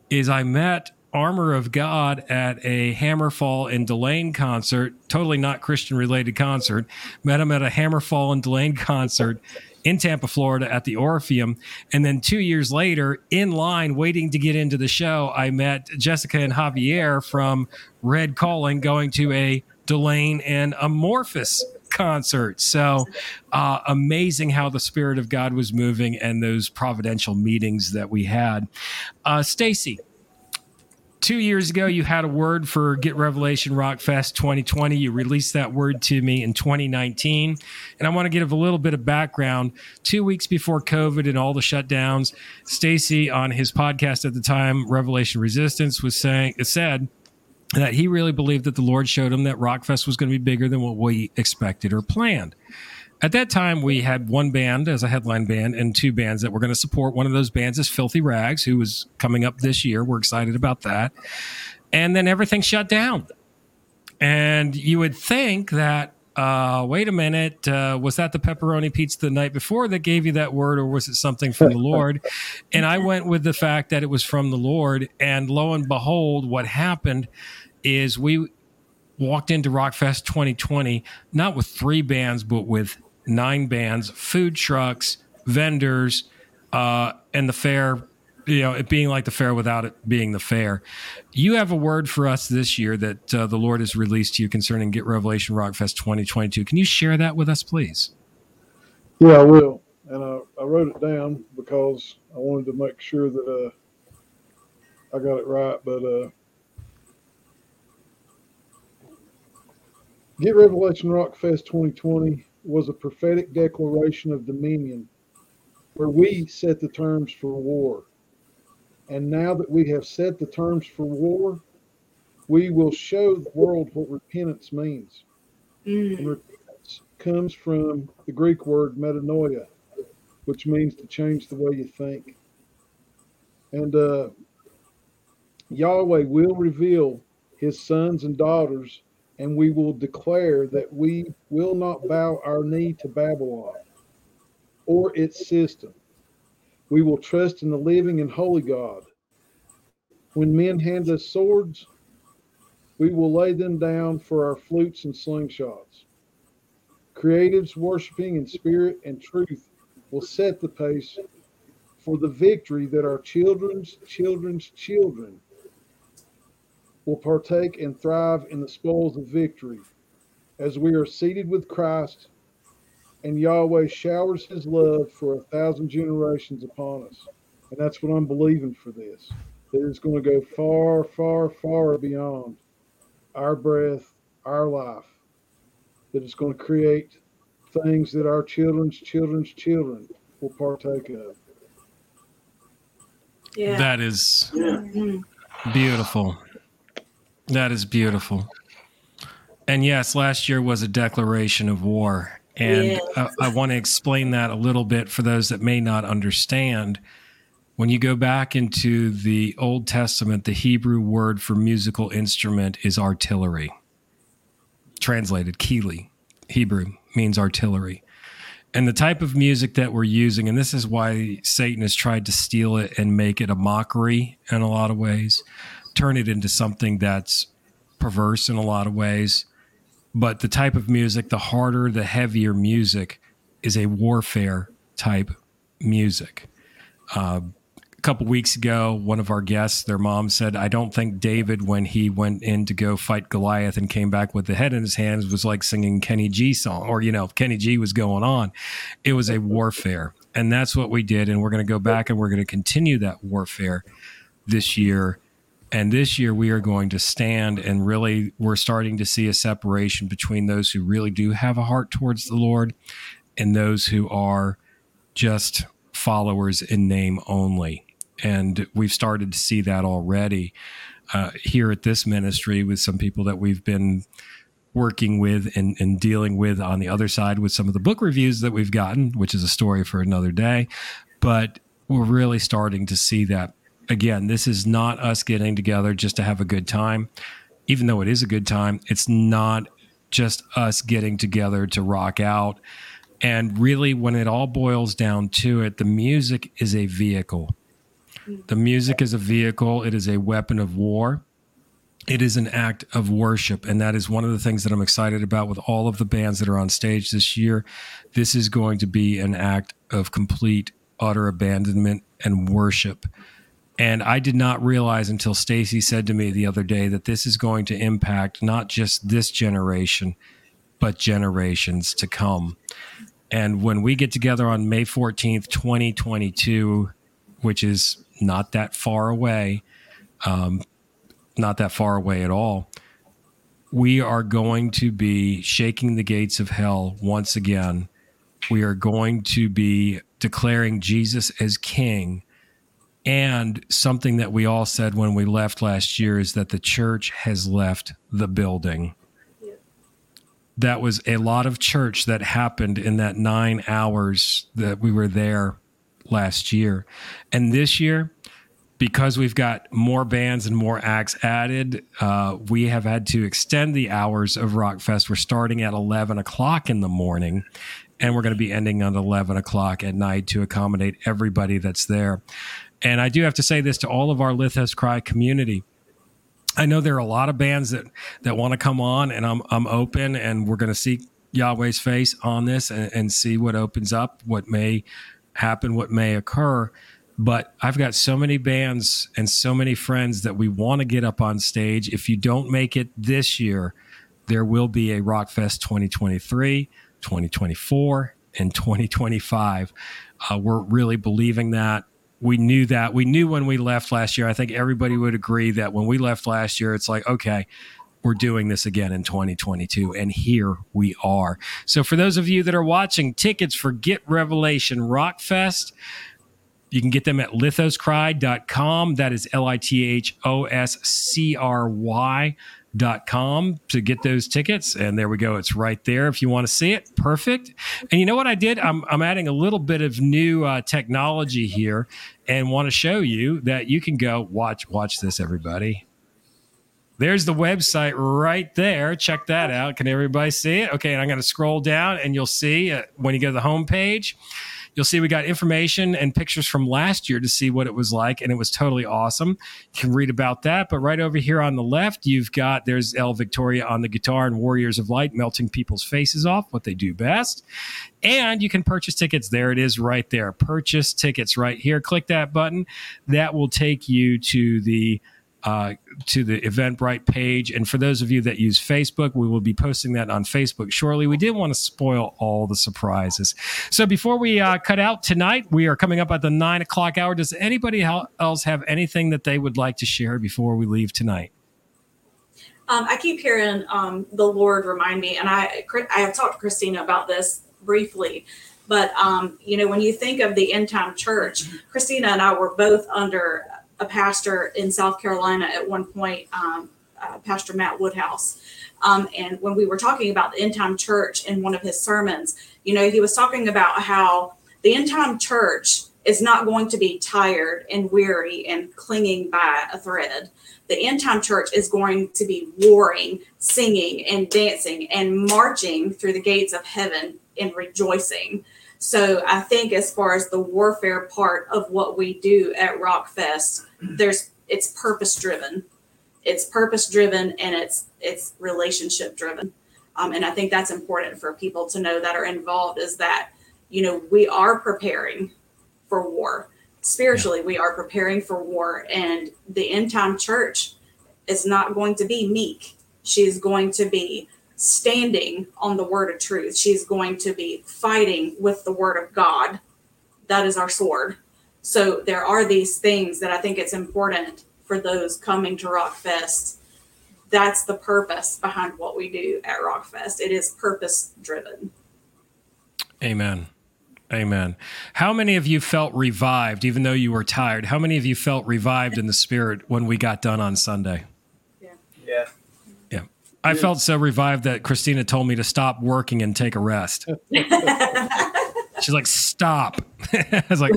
is I met Armor of God at a Hammerfall and Delain concert, totally not Christian related concert. Met him at a Hammerfall and Delain concert in Tampa, Florida at the Orpheum. And then two years later, in line waiting to get into the show, I met Jessica and Javier from Red Calling going to a Delain and Amorphis concert. So uh, amazing how the Spirit of God was moving and those providential meetings that we had. Uh, Stacy, two years ago, you had a word for Get Revelation Rock Fest 2020. You released that word to me in 2019. And I want to give a little bit of background. Two weeks before COVID and all the shutdowns, Stacy on his podcast at the time, Revelation Resistance, was saying, said, that he really believed that the Lord showed him that Rockfest was going to be bigger than what we expected or planned. At that time, we had one band as a headline band and two bands that were going to support. One of those bands is Filthy Rags, who was coming up this year. We're excited about that. And then everything shut down. And you would think that, uh, wait a minute, uh, was that the pepperoni pizza the night before that gave you that word, or was it something from the Lord? And I went with the fact that it was from the Lord. And lo and behold, what happened is we walked into Rockfest 2020 not with three bands, but with nine bands, food trucks, vendors, uh, and the fair. You know, it being like the fair without it being the fair. You have a word for us this year that uh, the Lord has released to you concerning Get Revelation Rockfest 2022. Can you share that with us, please? Yeah, I will. And I, I wrote it down because I wanted to make sure that uh, I got it right. But uh, Get Revelation Rock Fest 2020 was a prophetic declaration of dominion where we set the terms for war. And now that we have set the terms for war, we will show the world what repentance means. And repentance comes from the Greek word metanoia, which means to change the way you think. And uh, Yahweh will reveal his sons and daughters, and we will declare that we will not bow our knee to Babylon or its system. We will trust in the living and holy God. When men hand us swords, we will lay them down for our flutes and slingshots. Creatives worshiping in spirit and truth will set the pace for the victory that our children's children's children will partake and thrive in the spoils of victory as we are seated with Christ and Yahweh showers his love for a thousand generations upon us. And that's what I'm believing for this. That it's going to go far, far, far beyond our breath, our life. That it's going to create things that our children's children's children will partake of. Yeah. That is Yeah. Beautiful. That is beautiful. And yes, last year was a declaration of war. And Yes. I, I want to explain that a little bit for those that may not understand. When you go back into the Old Testament, the Hebrew word for musical instrument is artillery. Translated, kili, Hebrew means artillery. And the type of music that we're using, and this is why Satan has tried to steal it and make it a mockery in a lot of ways, turn it into something that's perverse in a lot of ways. But the type of music, the harder, the heavier music, is a warfare type music. Uh, a couple weeks ago, one of our guests, their mom said, I don't think David, when he went in to go fight Goliath and came back with the head in his hands, was like singing Kenny G song or, you know, Kenny G was going on. It was a warfare. And that's what we did. And we're going to go back and we're going to continue that warfare this year. And this year we are going to stand and really, we're starting to see a separation between those who really do have a heart towards the Lord and those who are just followers in name only. And we've started to see that already uh, here at this ministry with some people that we've been working with and, and dealing with on the other side with some of the book reviews that we've gotten, which is a story for another day. But we're really starting to see that. Again, this is not us getting together just to have a good time. Even though it is a good time, it's not just us getting together to rock out. And really, when it all boils down to it, the music is a vehicle. The music is a vehicle, it is a weapon of war. It is an act of worship. And that is one of the things that I'm excited about with all of the bands that are on stage this year. This is going to be an act of complete, utter abandonment and worship. And I did not realize until Stacy said to me the other day that this is going to impact not just this generation, but generations to come. And when we get together on May 14th, 2022, which is not that far away, um, not that far away at all, we are going to be shaking the gates of hell once again. We are going to be declaring Jesus as King. And something that we all said when we left last year is that the church has left the building. That was a lot of church that happened in that nine hours that we were there last year. And this year, because we've got more bands and more acts added, uh, we have had to extend the hours of Rockfest. We're starting at 11 o'clock in the morning, and we're going to be ending at 11 o'clock at night to accommodate everybody that's there. And I do have to say this to all of our Lithos Cry community. I know there are a lot of bands that that want to come on, and I'm I'm open, and we're going to seek Yahweh's face on this and, and see what opens up, what may happen, what may occur. But I've got so many bands and so many friends that we want to get up on stage. If you don't make it this year, there will be a Rockfest 2023, 2024, and 2025. Uh, we're really believing that. We knew that. We knew when we left last year. I think everybody would agree that when we left last year, it's like, okay, we're doing this again in 2022. And here we are. So, for those of you that are watching, tickets for Get Revelation Rockfest, you can get them at lithoscry.com. That is L I T H O S C R Y dot com to get those tickets. And there we go. It's right there if you want to see it. Perfect. And you know what i did? I'm, I'm adding a little bit of new uh, technology here and want to show you that you can go watch watch this everybody. There's the website right there. Check that out. Can everybody see it? Okay. And i'm going to scroll down and you'll see uh, when you go to the home page You'll see we got information and pictures from last year to see what it was like, and it was totally awesome. You can read about that. But right over here on the left, you've got there's El Victoria on the guitar and Warriors of Light melting people's faces off, what they do best. And you can purchase tickets. There it is right there. Purchase tickets right here. Click that button. That will take you to the uh, to the Eventbrite page. And for those of you that use Facebook, we will be posting that on Facebook shortly. We didn't want to spoil all the surprises. So before we uh, cut out tonight, we are coming up at the nine o'clock hour. Does anybody else have anything that they would like to share before we leave tonight? Um, I keep hearing um, the Lord remind me, and I I have talked to Christina about this briefly, But um, you know, when you think of the end time church, Christina and I were both under a pastor in South Carolina at one point, um, uh, Pastor Matt Woodhouse. Um, and when we were talking about the end time church in one of his sermons, you know, he was talking about how the end time church is not going to be tired and weary and clinging by a thread. The end time church is going to be warring, singing, and dancing and marching through the gates of heaven and rejoicing. So I think as far as the warfare part of what we do at Rockfest, there's it's purpose driven. It's purpose driven and it's it's relationship driven. Um, and I think that's important for people to know that are involved is that, you know, we are preparing for war. Spiritually, we are preparing for war. And the end time church is not going to be meek. She's going to be standing on the word of truth. She's going to be fighting with the word of God. That is our sword. So there are these things that I think it's important for those coming to Rockfest. That's the purpose behind what we do at Rockfest. It is purpose driven. Amen. Amen. How many of you felt revived, even though you were tired? How many of you felt revived in the spirit when we got done on Sunday? Yeah. I felt so revived that Christina told me to stop working and take a rest. She's like, stop. I was like,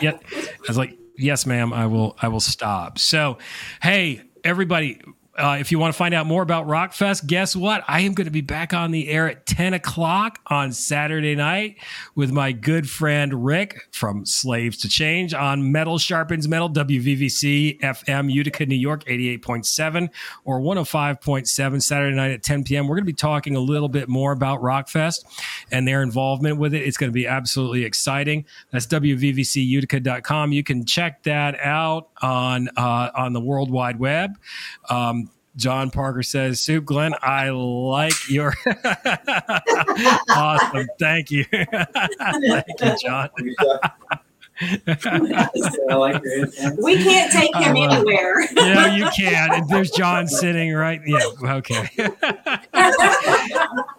yeah. I was like, yes, ma'am, I will, I will stop. So, hey, everybody, uh, if you want to find out more about Rockfest, guess what? I am going to be back on the air at 10 o'clock on Saturday night with my good friend Rick from Slaves to Change on Metal Sharpens Metal, WVVC FM, Utica, New York, 88.7 or 105.7 Saturday night at 10 p.m. We're going to be talking a little bit more about Rockfest and their involvement with it. It's going to be absolutely exciting. That's WVVCUtica.com. You can check that out on, uh, on the World Wide Web. Um, John Parker says, Soup Glenn, I like your awesome. Thank you. Thank you, John. I like. We can't take him I love it. anywhere. yeah, you can. And there's John sitting right. Yeah, okay.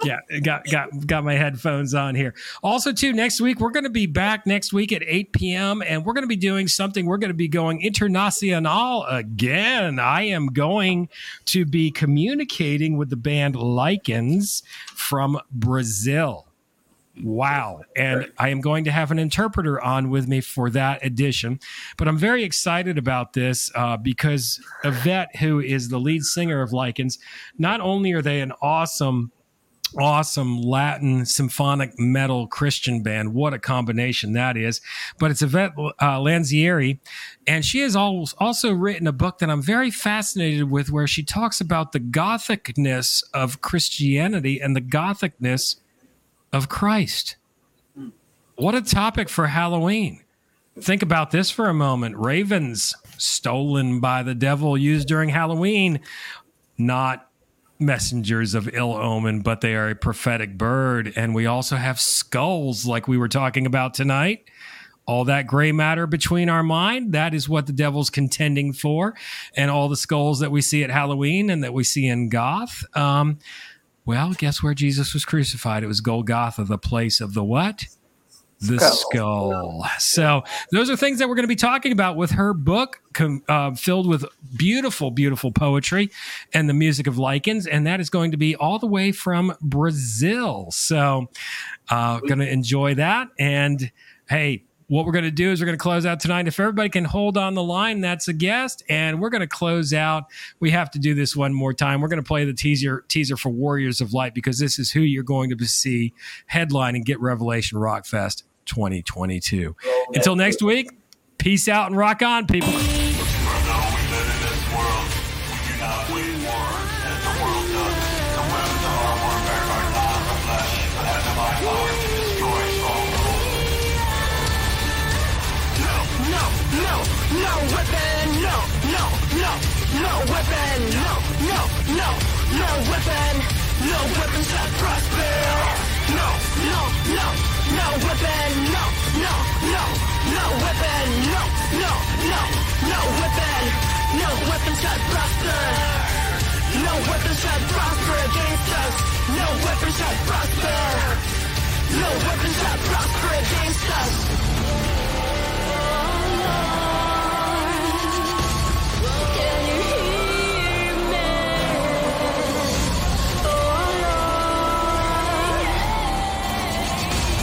yeah, got got got my headphones on here. Also, too, next week we're going to be back next week at 8 p.m. and we're going to be doing something. We're going to be going international again. I am going to be communicating with the band Lichens from Brazil. Wow. And I am going to have an interpreter on with me for that edition. But I'm very excited about this uh, because Yvette, who is the lead singer of Lycans, not only are they an awesome awesome Latin symphonic metal Christian band. What a combination that is. But it's Yvette uh, Lanzieri. And she has also written a book that I'm very fascinated with where she talks about the Gothicness of Christianity and the Gothicness of Christ. What a topic for Halloween. Think about this for a moment. Ravens stolen by the devil used during Halloween, not messengers of ill omen, but they are a prophetic bird. And we also have skulls, like we were talking about tonight. All that gray matter between our mind, that is what the devil's contending for. And all the skulls that we see at Halloween and that we see in Goth. Um, well, guess where Jesus was crucified? It was Golgotha, the place of the what? The skull. So, those are things that we're going to be talking about with her book, uh, filled with beautiful, beautiful poetry and the music of lichens. And that is going to be all the way from Brazil. So, uh, going to enjoy that. And hey, what we're going to do is we're going to close out tonight. If everybody can hold on the line, that's a guest. And we're going to close out. We have to do this one more time. We're going to play the teaser teaser for Warriors of Light because this is who you're going to see headline and get Revelation Rock Fest 2022. Until next week, peace out and rock on, people. No weapons shall prosper. No, no, no, no weapon, no, no, no, no weapon, no, no, no, no weapon, no weapon shall prosper. No weapon shall prosper against us. No weapon shall prosper. no weapons that prosper against us.